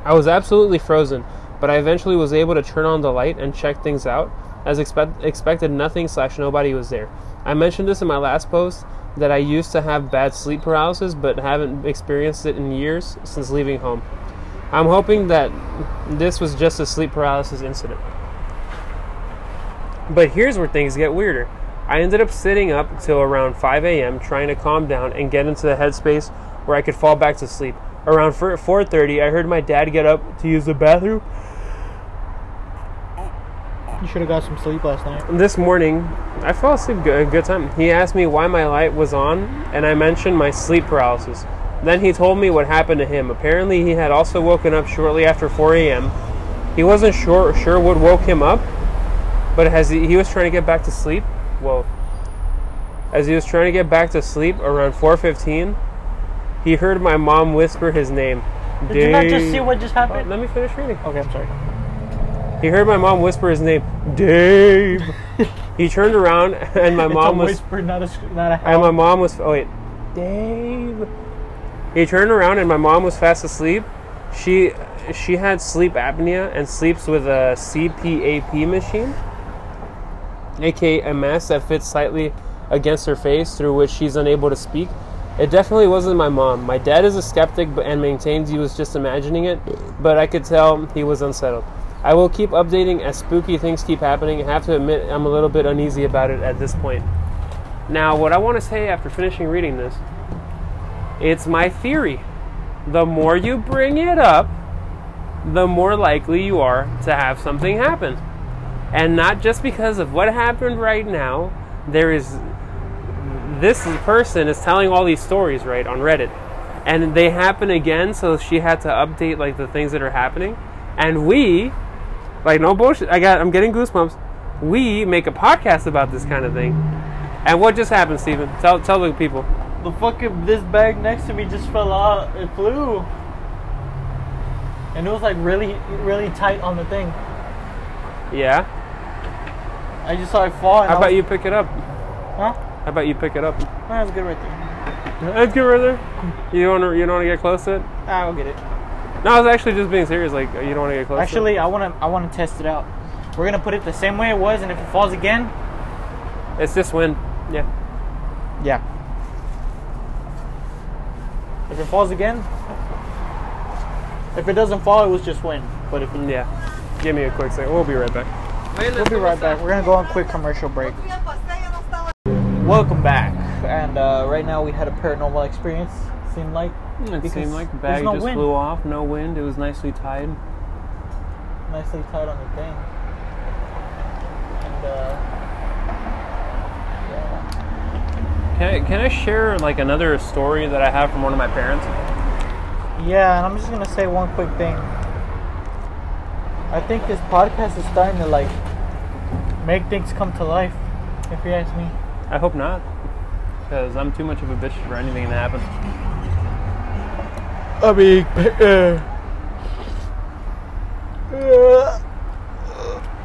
S2: I was absolutely frozen, but I eventually was able to turn on the light and check things out. As expect- expected, nothing slash nobody was there. I mentioned this in my last post that I used to have bad sleep paralysis, but haven't experienced it in years since leaving home. I'm hoping that this was just a sleep paralysis incident. But here's where things get weirder. I ended up sitting up till around 5 a.m. trying to calm down and get into the headspace where I could fall back to sleep. Around 4:30, I heard my dad get up to use the bathroom.
S1: You should have got some sleep last night.
S2: This morning, I fell asleep a good time. He asked me why my light was on, and I mentioned my sleep paralysis. Then he told me what happened to him. Apparently, he had also woken up shortly after 4 a.m. He wasn't sure sure what woke him up, But as he, he was trying to get back to sleep, whoa. As he was trying to get back to sleep around 4:15, he heard my mom whisper his name.
S1: Did you not just see what just
S2: Oh,
S1: happened?
S2: let me finish reading.
S1: Okay, I'm sorry.
S2: He heard my mom whisper his name, Dave. he turned around and my mom was
S1: whisper, not a not a
S2: and my mom was oh wait, Dave. He turned around and my mom was fast asleep. She she had sleep apnea and sleeps with a CPAP machine, aka a mask that fits slightly against her face through which she's unable to speak. It definitely wasn't my mom. My dad is a skeptic and maintains he was just imagining it, but I could tell he was unsettled. I will keep updating as spooky things keep happening. I have to admit I'm a little bit uneasy about it at this point. Now, what I want to say after finishing reading this, it's my theory. The more you bring it up, the more likely you are to have something happen. And not just because of what happened right now, there is this person is telling all these stories right on Reddit. And they happen again, so she had to update like the things that are happening. And we, like no bullshit, I got I'm getting goosebumps. We make a podcast about this kind of thing. And what just happened, Steven? Tell tell the people.
S1: The fucking this bag next to me just fell out. It flew. And it was like really, really tight on the thing.
S2: Yeah.
S1: I just saw it fall.
S2: How
S1: I
S2: about
S1: was-
S2: you pick it up?
S1: Huh?
S2: How about you pick it up?
S1: That's good right there.
S2: That's good right there. You don't wanna, you don't want to get close to it?
S1: I'll get it.
S2: No, I was actually just being serious. Like you don't want to get close.
S1: Actually, I wanna, I wanna test it out. We're gonna put it the same way it was, and if it falls again,
S2: it's just wind. Yeah.
S1: yeah. If it falls again, if it doesn't fall, it was just wind. But if it,
S2: Yeah. Give me a quick second. We'll be right back.
S1: we'll be right back. We're gonna go on a quick commercial break. Welcome back. And uh, right now we had a paranormal experience. Seemed like
S2: It seemed like the bag
S1: no
S2: just
S1: wind.
S2: flew off. No wind. It was nicely tied.
S1: nicely tied on the thing. And uh, yeah.
S2: Can I, can I share like another story that I have from one of my parents?
S1: Yeah, and I'm just gonna say one quick thing. I think this podcast is starting to like make things come to life. If you ask me.
S2: I hope not, because I'm too much of a bitch for anything to happen.
S1: I mean, uh,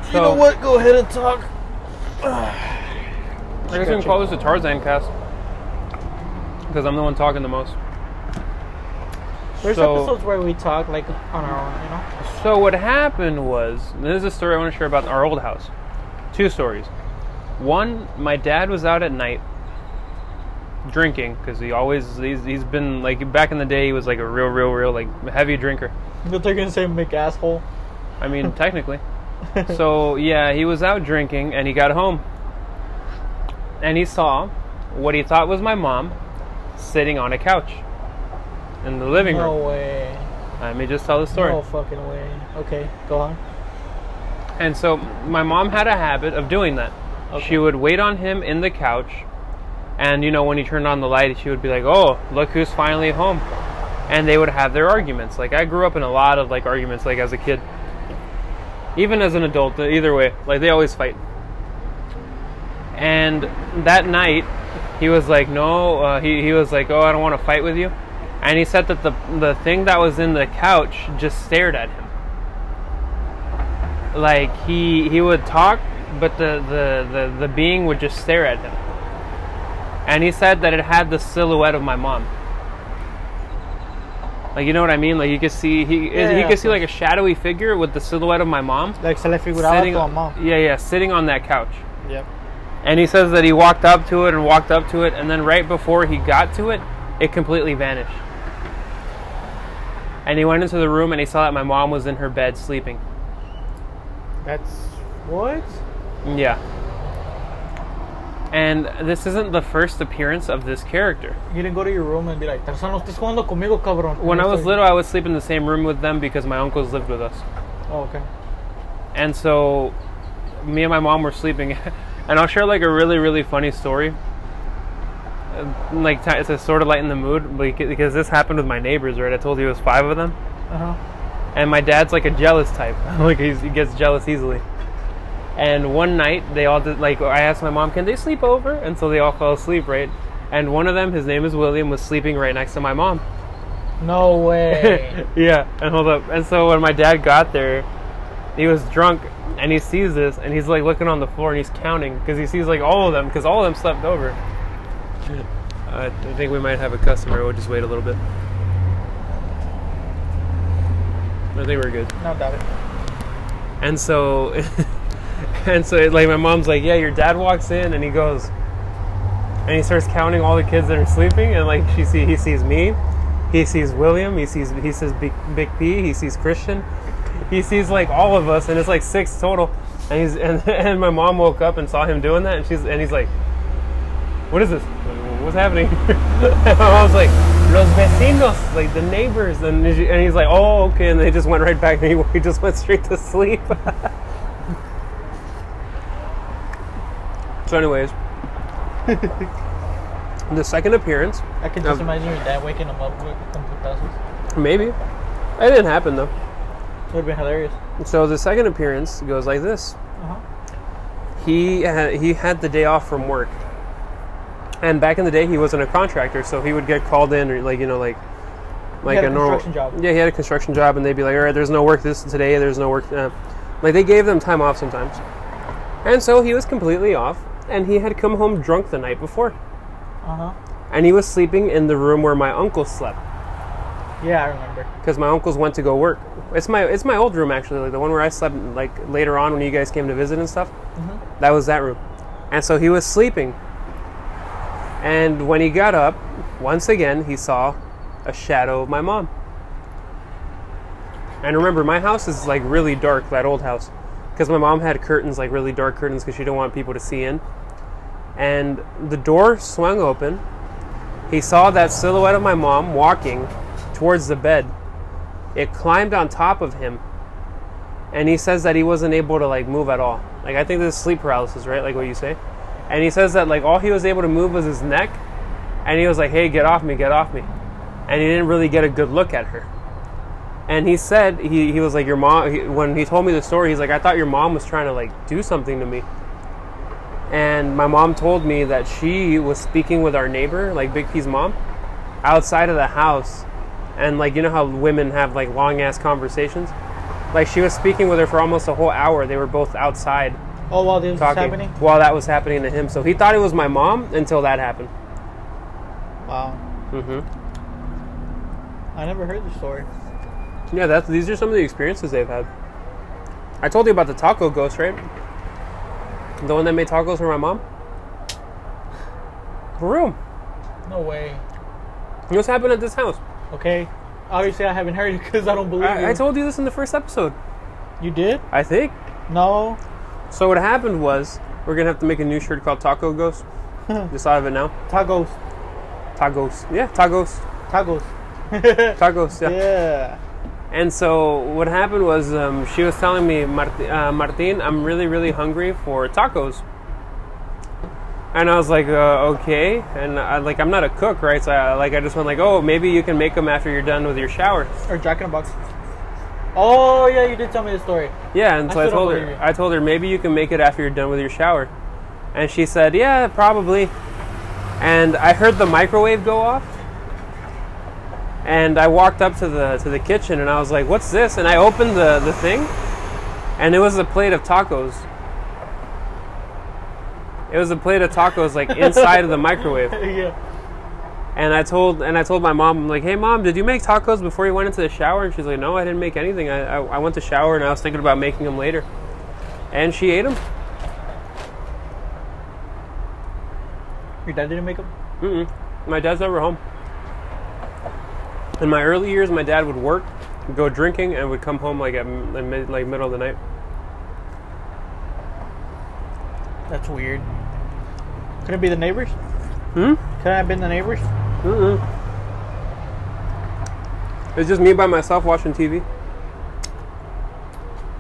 S1: you know what? Go ahead and talk.
S2: I guess we can call this a Tarzan cast, because I'm the one talking the most.
S1: There's
S2: So-
S1: episodes where we talk like on our own, you know.
S2: So what happened was, this is a story I want to share about our old house. Two stories. One, my dad was out at night drinking because he always he's, he's been like back in the day he was like a real real real like heavy drinker.
S1: But they're gonna say "make asshole."
S2: I mean technically. So yeah, he was out drinking and he got home and he saw what he thought was my mom sitting on a couch in the living
S1: No
S2: room.
S1: No way.
S2: Let me just tell the story.
S1: No fucking way. Okay, go on.
S2: And so my mom had a habit of doing that.
S1: Okay.
S2: She would wait on him in the couch, and you know when he turned on the light, she would be like, "Oh, look who's finally home," and they would have their arguments. Like I grew up in a lot of like arguments, like as a kid, even as an adult. Either way, like they always fight. And that night, he was like, "No," uh, he he was like, "Oh, I don't want to fight with you," and he said that the the thing that was in the couch just stared at him like he he would talk but the, the the the being would just stare at him and he said that it had the silhouette of my mom like you know what i mean like you could see he
S1: Yeah,
S2: he
S1: yeah,
S2: could see like a shadowy figure with the silhouette of my mom
S1: Like se le figuraba
S2: sitting
S1: tu mamá.
S2: yeah yeah sitting on that couch
S1: Yep.
S2: and he says that he walked up to it and walked up to it and then right before he got to it it completely vanished and he went into the room and he saw that my mom was in her bed sleeping
S1: That's what?
S2: Yeah. And this isn't the first appearance of this character.
S1: You didn't go to your room and be like, Tarzan, no estés jugando conmigo, cabrón.
S2: When I was little, I would sleep in the same room with them because my uncles lived with us.
S1: Oh, okay.
S2: And so, me and my mom were sleeping. and I'll share like a really, really funny story. Uh, Like it's to sort of lighten the mood because this happened with my neighbors, right? I told you it was five of them.
S1: Uh huh.
S2: And my dad's like a jealous type. like he's, he gets jealous easily. And one night they all did like I asked my mom, "Can they sleep over?" And so they all fell asleep, right? And one of them, his name is William, was sleeping right next to my mom.
S1: No way.
S2: yeah, and hold up. And so when my dad got there, he was drunk and he sees this and he's like looking on the floor and he's counting because he sees like all of them because all of them slept over. Uh, I think we might have a customer. We'll just wait a little bit. I think we're good.
S1: no doubt it.
S2: And so, and so, like, my mom's like, "Yeah, your dad walks in and he goes, and he starts counting all the kids that are sleeping, and like, she see, he sees me, he sees William, he sees, he says Big, Big P, he sees Christian, he sees like all of us, and it's like six total. And he's, and, and my mom woke up and saw him doing that, and she's, and he's like, "What is this? What's happening?" and my mom's like, "Los vecinos, like the neighbors," and, and he's like, "Oh, okay," and they just went right back, and he, he just went straight to sleep. So, anyways, the second appearance,
S1: I can just
S2: Um,
S1: imagine your dad waking him up with some putazos.
S2: maybe it didn't happen though.
S1: It would have been hilarious.
S2: So the second appearance goes like this:
S1: Uh-huh.
S2: he had, he had the day off from work, and back in the day he wasn't a contractor, so he would get called in or like you know like like
S1: had a
S2: normal
S1: construction job.
S2: Yeah, he had a construction job, and they'd be like, "All right, there's no work this today. There's no work." Uh, like they gave them time off sometimes, and so he was completely off, and he had come home drunk the night before,
S1: Uh-huh.
S2: and he was sleeping in the room where my uncle slept.
S1: Yeah, I remember.
S2: because my uncles went to go work. It's my it's my old room actually, like the one where I slept like later on when you guys came to visit and stuff. That was that room, and so he was sleeping. And when he got up, once again he saw a shadow of my mom. And remember, my house is like really dark, that old house, because my mom had curtains, like really dark curtains, because she didn't want people to see in. And the door swung open. He saw that silhouette of my mom walking towards the bed. It climbed on top of him. And he says that he wasn't able to like move at all. Like I think this is sleep paralysis, right? Like what you say. And he says that like all he was able to move was his neck. And he was like, "Hey, get off me, get off me." And he didn't really get a good look at her. And he said he, he was like your mom he, when he told me the story he's like I thought your mom was trying to like do something to me. And my mom told me that she was speaking with our neighbor, like Big P's mom, outside of the house. And like you know how women have like long ass conversations? Like she was speaking with her for almost a whole hour. They were both outside
S1: Oh, while this was happening?
S2: while that was happening to him. So he thought it was my mom until that happened.
S1: Wow.
S2: mm-hmm
S1: I never heard the story.
S2: Yeah, that's these are some of the experiences they've had. I told you about the taco ghost, right? The one that made tacos for my mom. For real.
S1: No way.
S2: What's happened at this house?
S1: Okay. Obviously, I haven't heard it because I don't believe you.
S2: I, I told you this in the first episode.
S1: You did?
S2: I think.
S1: No.
S2: So what happened was we're gonna have to make a new shirt called Taco Ghost. Just thought of it now.
S1: Tacos.
S2: Tacos. Yeah, tacos.
S1: Tacos.
S2: Tacos. Yeah.
S1: yeah.
S2: And so what happened was um, she was telling me, Mart- uh, Martin, I'm really, really hungry for tacos. And I was like, uh, okay. And I, like, I'm not a cook, right? So I, like, I just went like, oh, maybe you can make them after you're done with your shower.
S1: Or Jack in a Box. Oh, yeah, you did tell me the story.
S2: Yeah, and so I,
S1: don't
S2: told her. I told her maybe you can make it after you're done with your shower. And she said, yeah, probably. And I heard the microwave go off. And I walked up to the to the kitchen and I was like, "What's this?" And I opened the the thing, and it was a plate of tacos. It was a plate of tacos like inside of the microwave.
S1: yeah.
S2: And I told and I told my mom, I'm like, "Hey, mom, did you make tacos before you went into the shower?" And she's like, "No, I didn't make anything. I I, I went to shower and I was thinking about making them later." And she ate them.
S1: Your dad didn't make them?
S2: Mm-mm. My dad's never home. In my early years, my dad would work, go drinking, and would come home like at mid, like middle of the night.
S1: That's weird. Could it be the neighbors?
S2: Hmm.
S1: Could it have been the neighbors?
S2: Mm-mm. It's just me by myself watching TV.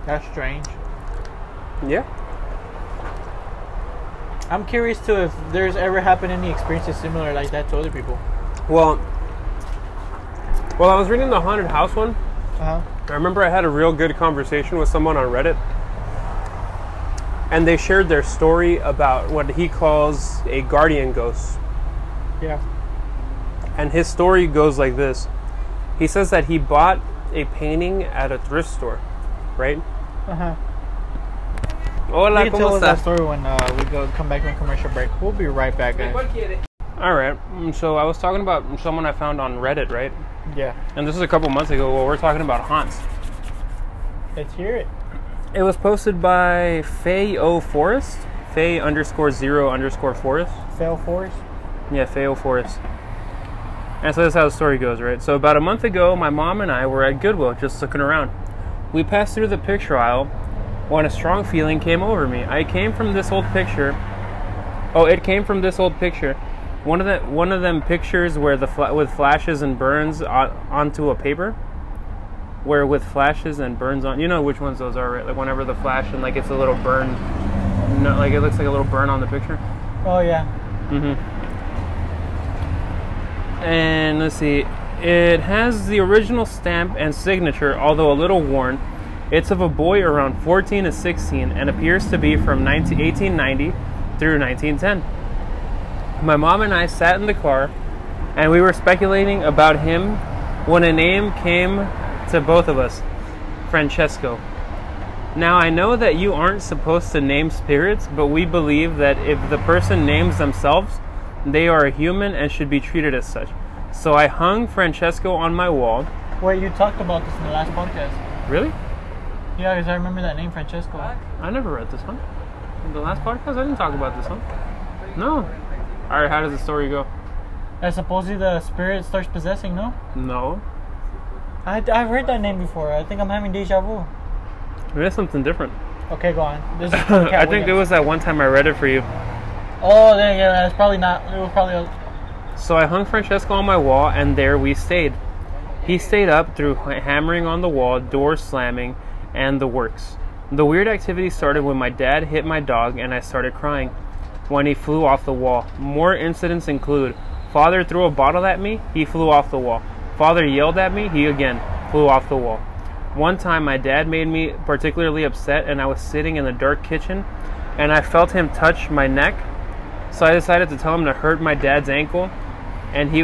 S1: That's strange.
S2: Yeah.
S1: I'm curious too if there's ever happened any experiences similar like that to other people.
S2: Well, well, I was reading the haunted house one.
S1: Uh huh.
S2: I remember I had a real good conversation with someone on Reddit. and they shared their story about what he calls a guardian ghost.
S1: Yeah.
S2: And his story goes like this. He says that he bought a painting at a thrift store, right?
S1: Uh huh.
S2: Hola,
S1: you can tell us that story when uh, we go come back from commercial break. We'll be right back, guys.
S2: All right. mm, So I was talking about someone I found on Reddit, right?
S1: Yeah.
S2: And this is a couple months ago. Well, we're talking about haunts.
S1: Let's hear it.
S2: It was posted by Faye O Forest. Faye underscore zero underscore Forest.
S1: Fail Forest.
S2: Yeah, Faye O Forest. And so that's how the story goes, right? So about a month ago, my mom and I were at Goodwill just looking around. We passed through the picture aisle when a strong feeling came over me. I came from this old picture. Oh, it came from this old picture. One of the one of them pictures where the fla- with flashes and burns on, onto a paper. Where with flashes and burns on, you know which ones those are, right? Like whenever the flash and like it's a little burn, no, like it looks like a little burn on the picture.
S1: Oh yeah.
S2: Mm-hmm. And let's see, it has the original stamp and signature, although a little worn. It's of a boy around 14 to 16 and appears to be from 19, 1890 through 1910. My mom and I sat in the car and we were speculating about him when a name came to both of us Francesco. Now, I know that you aren't supposed to name spirits, but we believe that if the person names themselves, they are a human and should be treated as such. So I hung Francesco on my wall.
S1: Wait, you talked about this in the last podcast.
S2: Really?
S1: Yeah, because I remember that name, Francesco.
S2: I never read this one. In the last podcast, I didn't talk about this one. No. All right, how does the story go?
S1: I supposedly the spirit starts possessing. No,
S2: No.
S1: I I've heard that name before. I think I'm having deja vu.
S2: Maybe it's something different.
S1: Okay, go on. This is
S2: I think it was that one time I read it for you.
S1: Oh, there, yeah, that's probably not. It was probably. A,
S2: So I hung Francesco on my wall, and there we stayed. He stayed up through hammering on the wall, doors slamming, and the works. The weird activity started when my dad hit my dog, and I started crying. When he flew off the wall. More incidents include Father threw a bottle at me, he flew off the wall. Father yelled at me, he again flew off the wall. One time, my dad made me particularly upset, and I was sitting in the dark kitchen, and I felt him touch my neck. So I decided to tell him to hurt my dad's ankle, and he,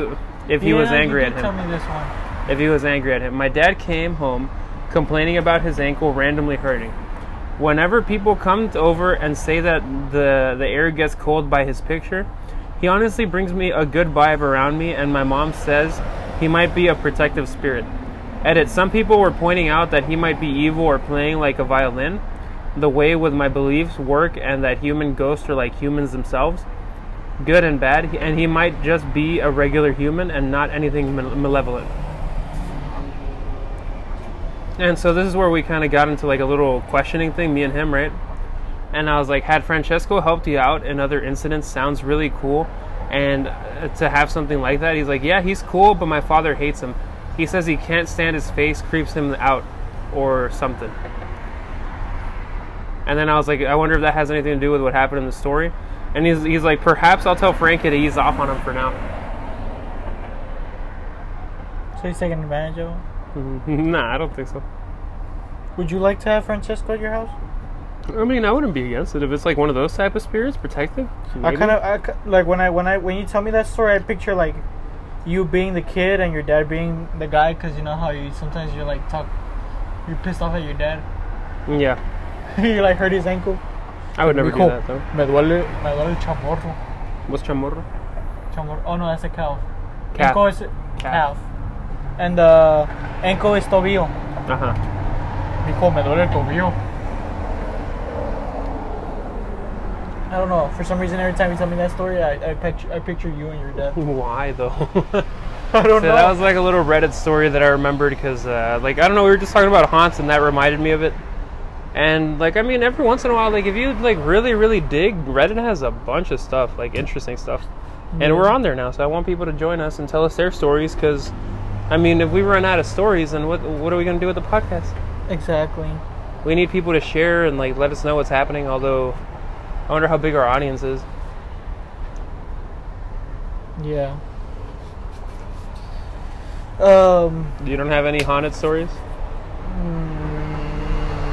S2: if he was
S1: Yeah, you
S2: angry at him,
S1: Tell me this one.
S2: if he was angry at him. My dad came home complaining about his ankle randomly hurting. Whenever people come over and say that the the air gets cold by his picture, he honestly brings me a good vibe around me and my mom says he might be a protective spirit. Edit, some people were pointing out that he might be evil or playing like a violin, the way with my beliefs work and that human ghosts are like humans themselves, good and bad, and he might just be a regular human and not anything male- malevolent. And so this is where we kind of got into like a little questioning thing, me and him, right? And I was like, had Francesco helped you out in other incidents sounds really cool. And uh, to have something like that, he's like, yeah, he's cool, but my father hates him. He says he can't stand his face, creeps him out, or something. And then I was like, I wonder if that has anything to do with what happened in the story. And he's, he's like, perhaps I'll tell Frankie to ease off on him for now.
S1: So he's taking advantage of him. Mm-hmm.
S2: nah, I don't think so.
S1: Would you like to have Francesco at your house?
S2: I mean, I wouldn't be against it if it's like one of those type of spirits, protective.
S1: I kind of I, like when I when I when you tell me that story, I picture like you being the kid and your dad being the guy, because you know how you sometimes you're like talk, you're pissed off at your dad.
S2: Yeah,
S1: you like hurt his ankle.
S2: I would never do that though.
S1: Me duele, me duele el chamorro.
S2: What's chamorro?
S1: Chamorro. Oh no, that's a calf.
S2: Calf.
S1: Is calf. And uh, ankle is tobillo.
S2: Huh.
S1: Mijo, me duele el tobillo. I don't know. For some reason, every time you tell me that story, I, I picture I picture you and your dad.
S2: Why though?
S1: I don't
S2: So
S1: know.
S2: that was like a little Reddit story that I remembered because, uh, like, I don't know, we were just talking about haunts, and that reminded me of it. And like, I mean, every once in a while, like, if you like really, really dig, Reddit has a bunch of stuff, like interesting stuff, and we're on there now. So I want people to join us and tell us their stories because, I mean, if we run out of stories, then what what are we gonna do with the podcast?
S1: exactly.
S2: We need people to share and like let us know what's happening. Although, I wonder how big our audience is.
S1: Yeah. Um.
S2: You don't have any haunted stories?
S1: mm,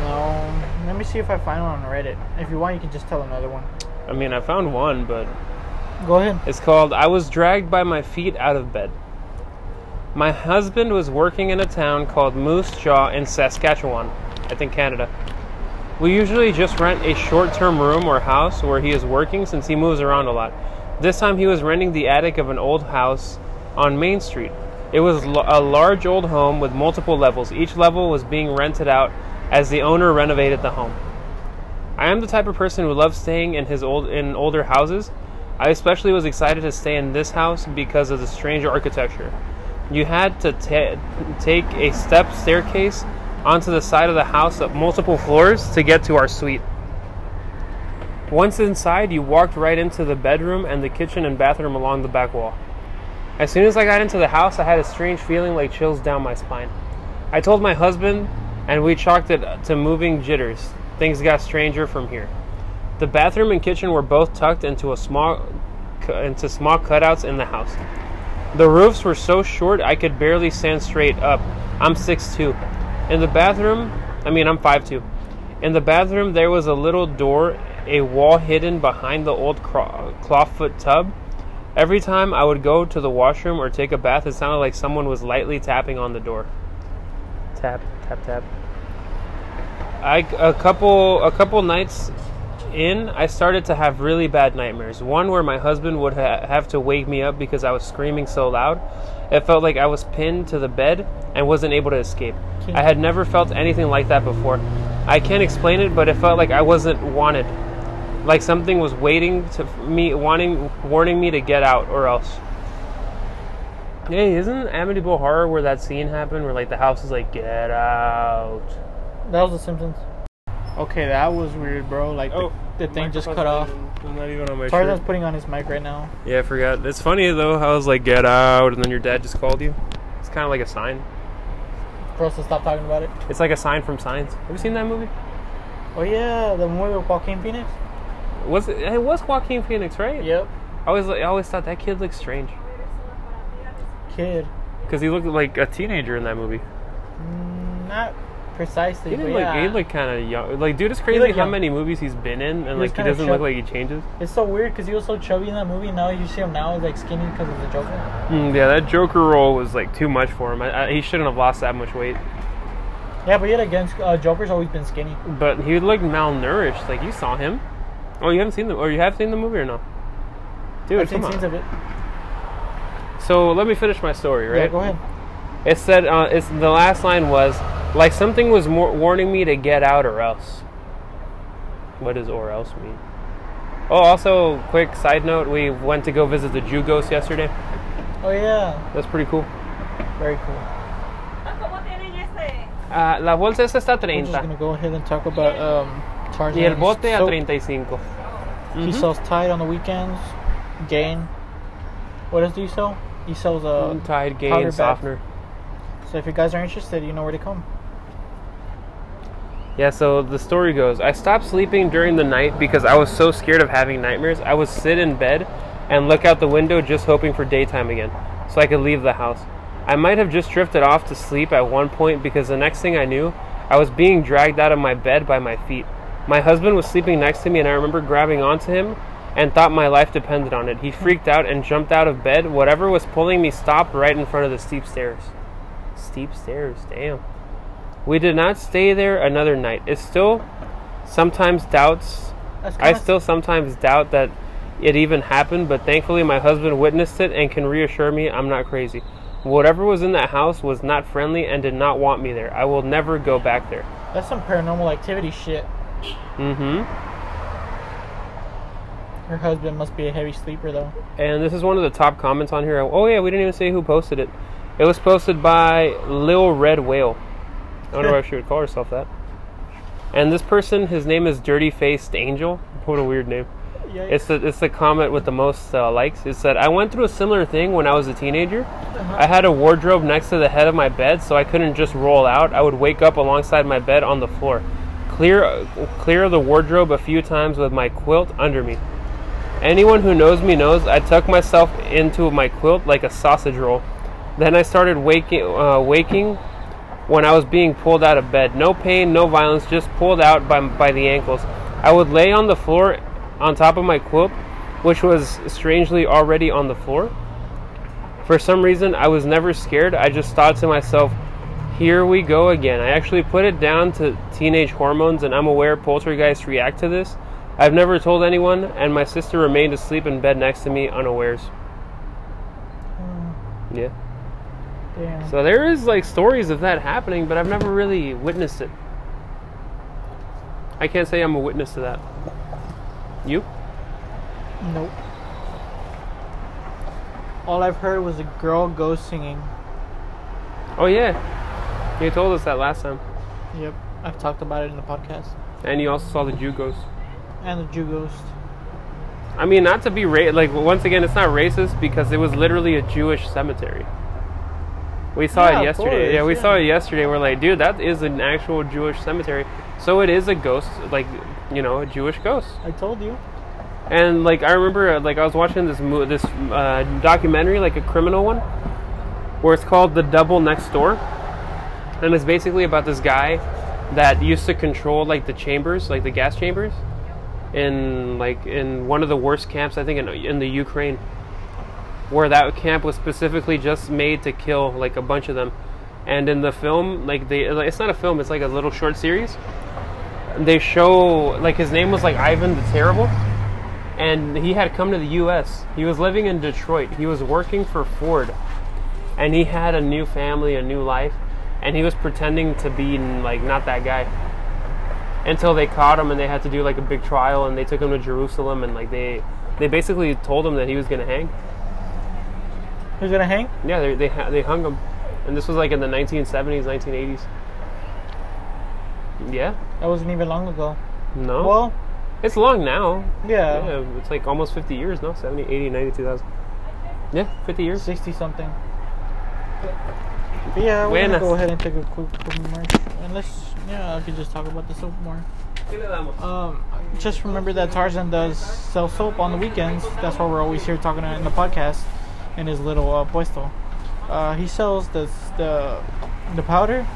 S1: No. Let me see if I find one on Reddit. If you want, you can just tell another one.
S2: I mean, I found one, but
S1: Go ahead.
S2: It's called I Was Dragged by My Feet Out of Bed. My husband was working in a town called Moose Jaw in Saskatchewan, I think Canada. We usually just rent a short term room or house where he is working since he moves around a lot. This time he was renting the attic of an old house on Main Street. It was a large old home with multiple levels. Each level was being rented out as the owner renovated the home. I am the type of person who loves staying in his old in older houses. I especially was excited to stay in this house because of the strange architecture. You had to ta- take a step staircase onto the side of the house up multiple floors to get to our suite. Once inside, you walked right into the bedroom and the kitchen and bathroom along the back wall. As soon as I got into the house, I had a strange feeling like chills down my spine. I told my husband, and we chalked it to moving jitters. Things got stranger from here. The bathroom and kitchen were both tucked into a small into small cutouts in the house. The roofs were so short I could barely stand straight up. I'm 6'2". In the bathroom, I mean I'm 5'2". In the bathroom there was a little door, a wall hidden behind the old craw- clawfoot tub. Every time I would go to the washroom or take a bath, it sounded like someone was lightly tapping on the door. Tap, tap, tap. I a couple a couple nights in, I started to have really bad nightmares. One where my husband would ha- have to wake me up because I was screaming so loud. It felt like I was pinned to the bed and wasn't able to escape. I had never felt anything like that before. I can't explain it, but it felt like I wasn't wanted. Like something was waiting to me, wanting, warning me to get out or else. Hey, isn't Amityville Horror where that scene happened where like the house is like, get out?
S1: That was The Simpsons. Okay, that was weird, bro. Like
S2: Oh,
S1: the, the thing just cut off.
S2: I'm not even on my
S1: Tarzan's putting on his mic right now.
S2: Yeah, I forgot. It's funny though how I was like, get out, and then your dad just called you. It's kind of like a sign.
S1: For us to stop talking about it.
S2: It's like a sign from Signs. Have you seen that movie?
S1: Oh yeah, the movie with Joaquin Phoenix.
S2: Was it? It was Joaquin Phoenix, right?
S1: Yep.
S2: I always, I always thought that kid looked strange
S1: Kid.
S2: because he looked like a teenager in that movie.
S1: Mm, not precisely,
S2: He didn't look.
S1: yeah.
S2: He looked kind of young. Like, dude, it's crazy how
S1: young.
S2: many movies he's been in, and
S1: was
S2: like he doesn't look like he changes.
S1: It's so weird because he was so chubby in that movie. Now you see him now, he's like skinny because of the Joker.
S2: Mm, yeah, that Joker role was like too much for him. I, I, he shouldn't have lost that much weight.
S1: Yeah, but yet again, uh, Joker's always been skinny.
S2: But he looked malnourished. Like you saw him. Oh, you haven't seen the, or you have seen the movie or no? Dude,
S1: I've seen
S2: come
S1: scenes of it.
S2: So let me finish my story, right?
S1: Yeah, go ahead.
S2: It said, uh, it's the last line was like something was more warning me to get out or else. What does or else mean? Oh, also, quick side note: we went to go visit the Jew ghost yesterday.
S1: Oh yeah,
S2: That's pretty cool.
S1: very cool.
S3: ¿Cómo tienen?
S2: Uh, la bolsa esa está
S1: We're just gonna go ahead and talk about um, Tarzan.
S2: y el bote a 35.
S1: He
S2: Mhm.
S1: sells Tide on the weekends. Gain. What does he sell? He sells uh,
S2: Tide, gain,
S1: powder bath.
S2: softener.
S1: So if you guys are interested, you know where to come.
S2: Yeah, so the story goes I stopped sleeping during the night because I was so scared of having nightmares. I would sit in bed and look out the window just hoping for daytime again so I could leave the house. I might have just drifted off to sleep at one point because the next thing I knew, I was being dragged out of my bed by my feet. My husband was sleeping next to me, and I remember grabbing onto him and thought my life depended on it. He freaked out and jumped out of bed. Whatever was pulling me stopped right in front of the steep stairs. Steep stairs, damn. We did not stay there another night. It still sometimes doubts. I still sometimes doubt that it even happened, but thankfully my husband witnessed it and can reassure me I'm not crazy. Whatever was in that house was not friendly and did not want me there. I will never go back there.
S1: That's some paranormal activity shit.
S2: Mm-hmm.
S1: Her husband must be a heavy sleeper though.
S2: And this is one of the top comments on here. Oh yeah, we didn't even say who posted it. It was posted by Lil Red Whale. I wonder why she would call herself that. And this person, his name is Dirty Faced Angel. What a weird name.
S1: Yeah.
S2: It's the it's the comment with the most uh, likes. It said, "I went through a similar thing when I was a teenager. I had a wardrobe next to the head of my bed, so I couldn't just roll out. I would wake up alongside my bed on the floor, clear clear the wardrobe a few times with my quilt under me. Anyone who knows me knows I tuck myself into my quilt like a sausage roll. Then I started waking uh, waking when I was being pulled out of bed. No pain, no violence, just pulled out by, by the ankles. I would lay on the floor on top of my quilt, which was strangely already on the floor. For some reason, I was never scared. I just thought to myself, here we go again. I actually put it down to teenage hormones, and I'm aware poltergeists react to this. I've never told anyone, and my sister remained asleep in bed next to me unawares. Hmm.
S1: Yeah.
S2: So there is like stories of that happening, but I've never really witnessed it. I can't say I'm a witness to that. You?
S1: Nope. All I've heard was a girl ghost singing.
S2: Oh yeah. You told us that last time.
S1: Yep, I've talked about it in the podcast.
S2: And you also saw the Jew ghost.
S1: And the Jew ghost.
S2: I mean, not to be ra- like once again, it's not racist because it was literally a Jewish cemetery. We saw
S1: Yeah,
S2: it yesterday.
S1: course,
S2: yeah, we
S1: yeah.
S2: saw it yesterday. We're like, dude, that is an actual Jewish cemetery. So it is a ghost, like you know, a Jewish ghost.
S1: I told you.
S2: And like I remember, uh, like I was watching this mo- this uh, documentary, like a criminal one, where it's called "The Devil Next Door," and it's basically about this guy that used to control like the chambers, like the gas chambers, in like in one of the worst camps, I think, in in the Ukraine, where that camp was specifically just made to kill like a bunch of them. And in the film, like they, it's not a film; it's like a little short series. They show like his name was like Ivan the Terrible and he had come to the U.S. He was living in Detroit. He was working for Ford, and he had a new family, a new life, and he was pretending to be like not that guy. Until they caught him, and they had to do like a big trial, and they took him to Jerusalem, and like they they basically told him that he was gonna hang.
S1: Who's gonna hang?
S2: Yeah, they they they hung him, and this was like in the 1970s, 1980s. Yeah,
S1: That wasn't even long ago.
S2: no,
S1: Well,
S2: it's long now.
S1: yeah,
S2: Yeah, it's like almost 50 years, no? 70, 80, 90, 2000. Yeah, 50 years.
S1: sixty something. But yeah, we're gonna go ahead and take a quick commercial. Unless, yeah, I could just talk about the soap more. Um, just remember that Tarzan does sell soap on the weekends. That's why we're always here talking in the podcast in his little uh, puesto. Uh, he sells the the the powder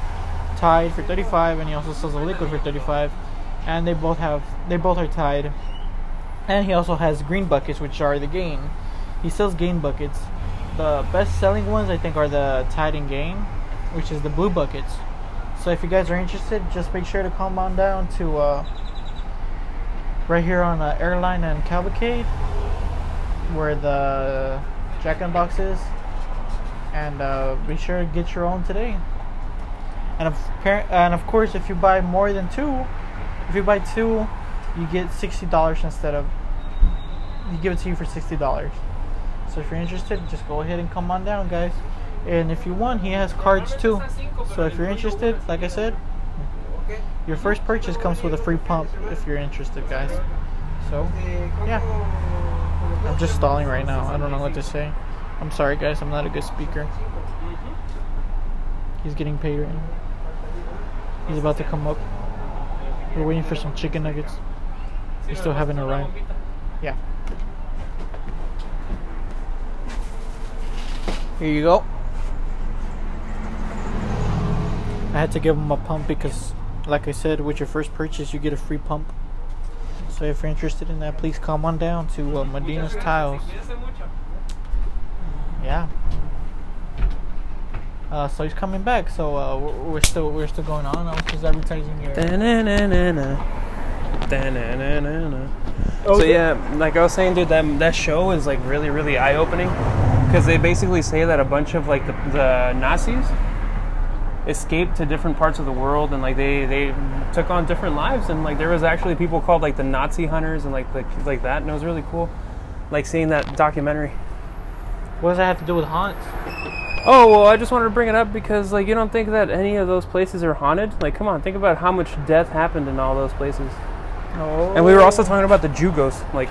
S1: Tide for 35 and he also sells the liquid for 35 and they both have they both are Tide. And he also has green buckets which are the gain. He sells gain buckets. The best selling ones i think are the Tide and gain which is the blue buckets. So if you guys are interested just make sure to come on down to uh, right here on uh, airline and cavalcade where the jack in the box is and uh, be sure to get your own today and of, and of course, if you buy more than two, if you buy two, you get sixty dollars instead of you give it to you for sixty dollars. So if you're interested, just go ahead and come on down, guys. And if you want, he has cards too. So if you're interested, like I said, your first purchase comes with a free pump if you're interested, guys. So yeah, I'm just stalling right now. I don't know what to say. I'm sorry, guys. I'm not a good speaker. He's getting paid right now. He's about to come up. We're waiting for some chicken nuggets. They still haven't arrived. Yeah. Here you go. I had to give him a pump because, like I said, with your first purchase, you get a free pump. So if you're interested in that, please come on down to uh, Medina's Tiles. Yeah. Uh, so he's coming back. So uh, we're, we're still we're still going on. I was just advertising your.
S2: So yeah, like I was saying, dude, that that show is like really, really eye opening because they basically say that a bunch of like the, the Nazis escaped to different parts of the world and like they they took on different lives and like there was actually people called like the Nazi hunters and like like like that and it was really cool, like seeing that documentary.
S1: What does that have to do with haunts?
S2: Oh well, I just wanted to bring it up because like you don't think that any of those places are haunted. Like, come on, think about how much death happened in all those places.
S1: Oh.
S2: And we were also talking about the Jew ghost. Like,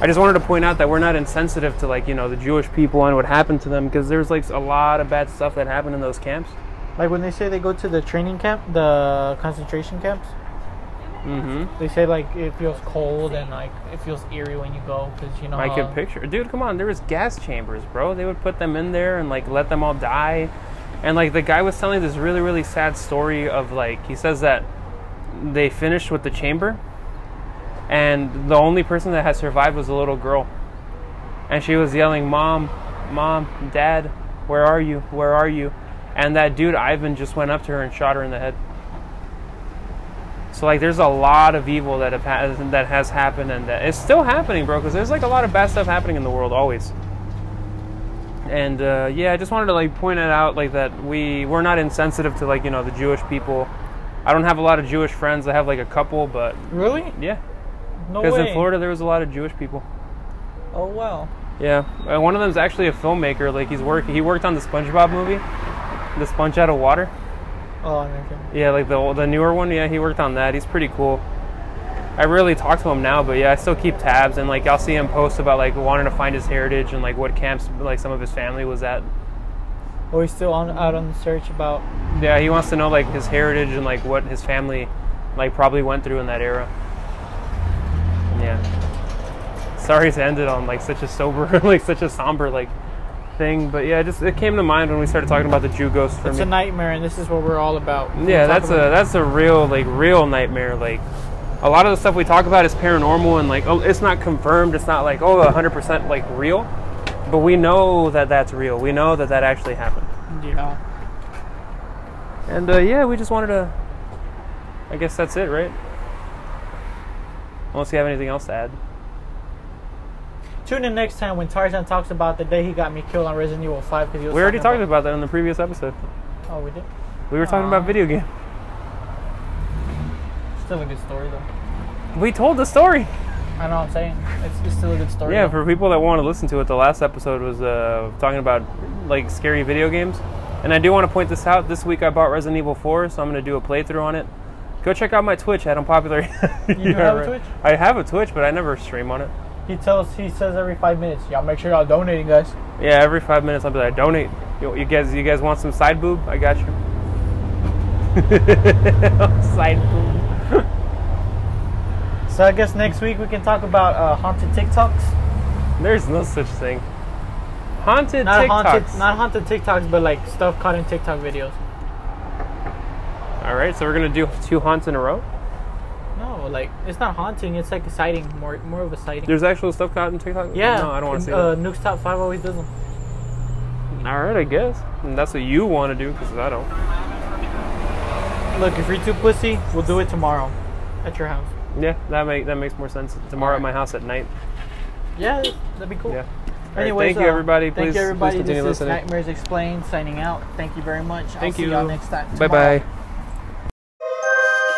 S2: I just wanted to point out that we're not insensitive to like you know the Jewish people and what happened to them because there's like a lot of bad stuff that happened in those camps.
S1: like when they say they go to the training camp, the concentration camps.
S2: Mm-hmm.
S1: They say like it feels cold and like it feels eerie when you go because you know.
S2: I could picture, dude. Come on, there was gas chambers, bro. They would put them in there and like let them all die, and like the guy was telling this really really sad story of like he says that they finished with the chamber, and the only person that had survived was a little girl, and she was yelling, "Mom, mom, dad, where are you? Where are you?" And that dude Ivan just went up to her and shot her in the head. So like, there's a lot of evil that have has, that has happened, and that it's still happening, bro. Because there's like a lot of bad stuff happening in the world always. And uh, yeah, I just wanted to like point it out, like that we we're not insensitive to like you know the Jewish people. I don't have a lot of Jewish friends. I have like a couple, but
S1: Really?
S2: yeah,
S1: No
S2: because
S1: way.
S2: in Florida there was a lot of Jewish people.
S1: Oh wow.
S2: Yeah, uh, one of them's actually a filmmaker. Like he's work he worked on the SpongeBob movie, the Sponge Out of Water.
S1: Oh, okay.
S2: Yeah, like the the newer one. Yeah, he worked on that. He's pretty cool. I rarely talk to him now, but yeah, I still keep tabs and like I'll see him post about like wanting to find his heritage and like what camps like some of his family was at.
S1: Oh, he's still on out on the search about.
S2: Yeah, he wants to know like his heritage and like what his family like probably went through in that era. Yeah. Sorry to end it on like such a sober, like such a somber like thing, but yeah, it just it came to mind when we started talking about the Jew ghost for
S1: It's
S2: me.
S1: a nightmare, and this is what we're all about.
S2: Yeah, that's a
S1: about-
S2: that's a real like real nightmare. Like a lot of the stuff we talk about is paranormal and like oh, it's not confirmed. It's not like oh 100% like real, but we know that that's real. We know that that actually happened.
S1: Yeah.
S2: And uh, yeah, we just wanted to. I guess that's it, right? Unless you have anything else to add.
S1: Tune in next time when Tarzan talks about the day he got me killed on Resident Evil 5 because he was.
S2: We already talked about that in the previous episode.
S1: Oh, we did.
S2: We were talking about video game.
S1: Still a good story though.
S2: We told the story.
S1: I know what I'm saying. It's, it's still a good story.
S2: Yeah,
S1: though.
S2: for people that want to listen to it, the last episode was uh, talking about like scary video games. And I do want to point this out. This week I bought Resident Evil 4, so I'm going to do a playthrough on it. Go check out my Twitch at Unpopular.
S1: You do have a Twitch?
S2: I have a Twitch, but I never stream on it.
S1: He tells, he says every five minutes, y'all make sure y'all donating, guys.
S2: Yeah, every five minutes I'll be like, donate. You, you guys, you guys want some side boob? I got you. side boob.
S1: So I guess next week we can talk about uh, haunted TikToks.
S2: There's no such thing. Haunted
S1: Not
S2: TikToks.
S1: haunted, not haunted TikToks, but like stuff caught in TikTok videos.
S2: All right, so we're gonna do two haunts in a row.
S1: No, like it's not haunting. It's like a sighting, more more of a sighting.
S2: There's actual stuff caught in TikTok.
S1: yeah.
S2: No, I don't want to see
S1: uh,
S2: that.
S1: Nuke's top five always does them.
S2: All right, I guess. And that's what you want to do because I don't.
S1: Look, if you're too pussy, we'll do it tomorrow at your house.
S2: Yeah, that make that makes more sense. Tomorrow at my house at night.
S1: Yeah, that'd be cool.
S2: Yeah. Right,
S1: Anyways,
S2: thank you
S1: uh,
S2: everybody.
S1: Thank you everybody.
S2: please continue
S1: this
S2: listening.
S1: is Nightmares Explained signing out. Thank you very much. I'll
S2: Thank
S1: see
S2: you.
S1: y'all next time.
S2: Bye bye.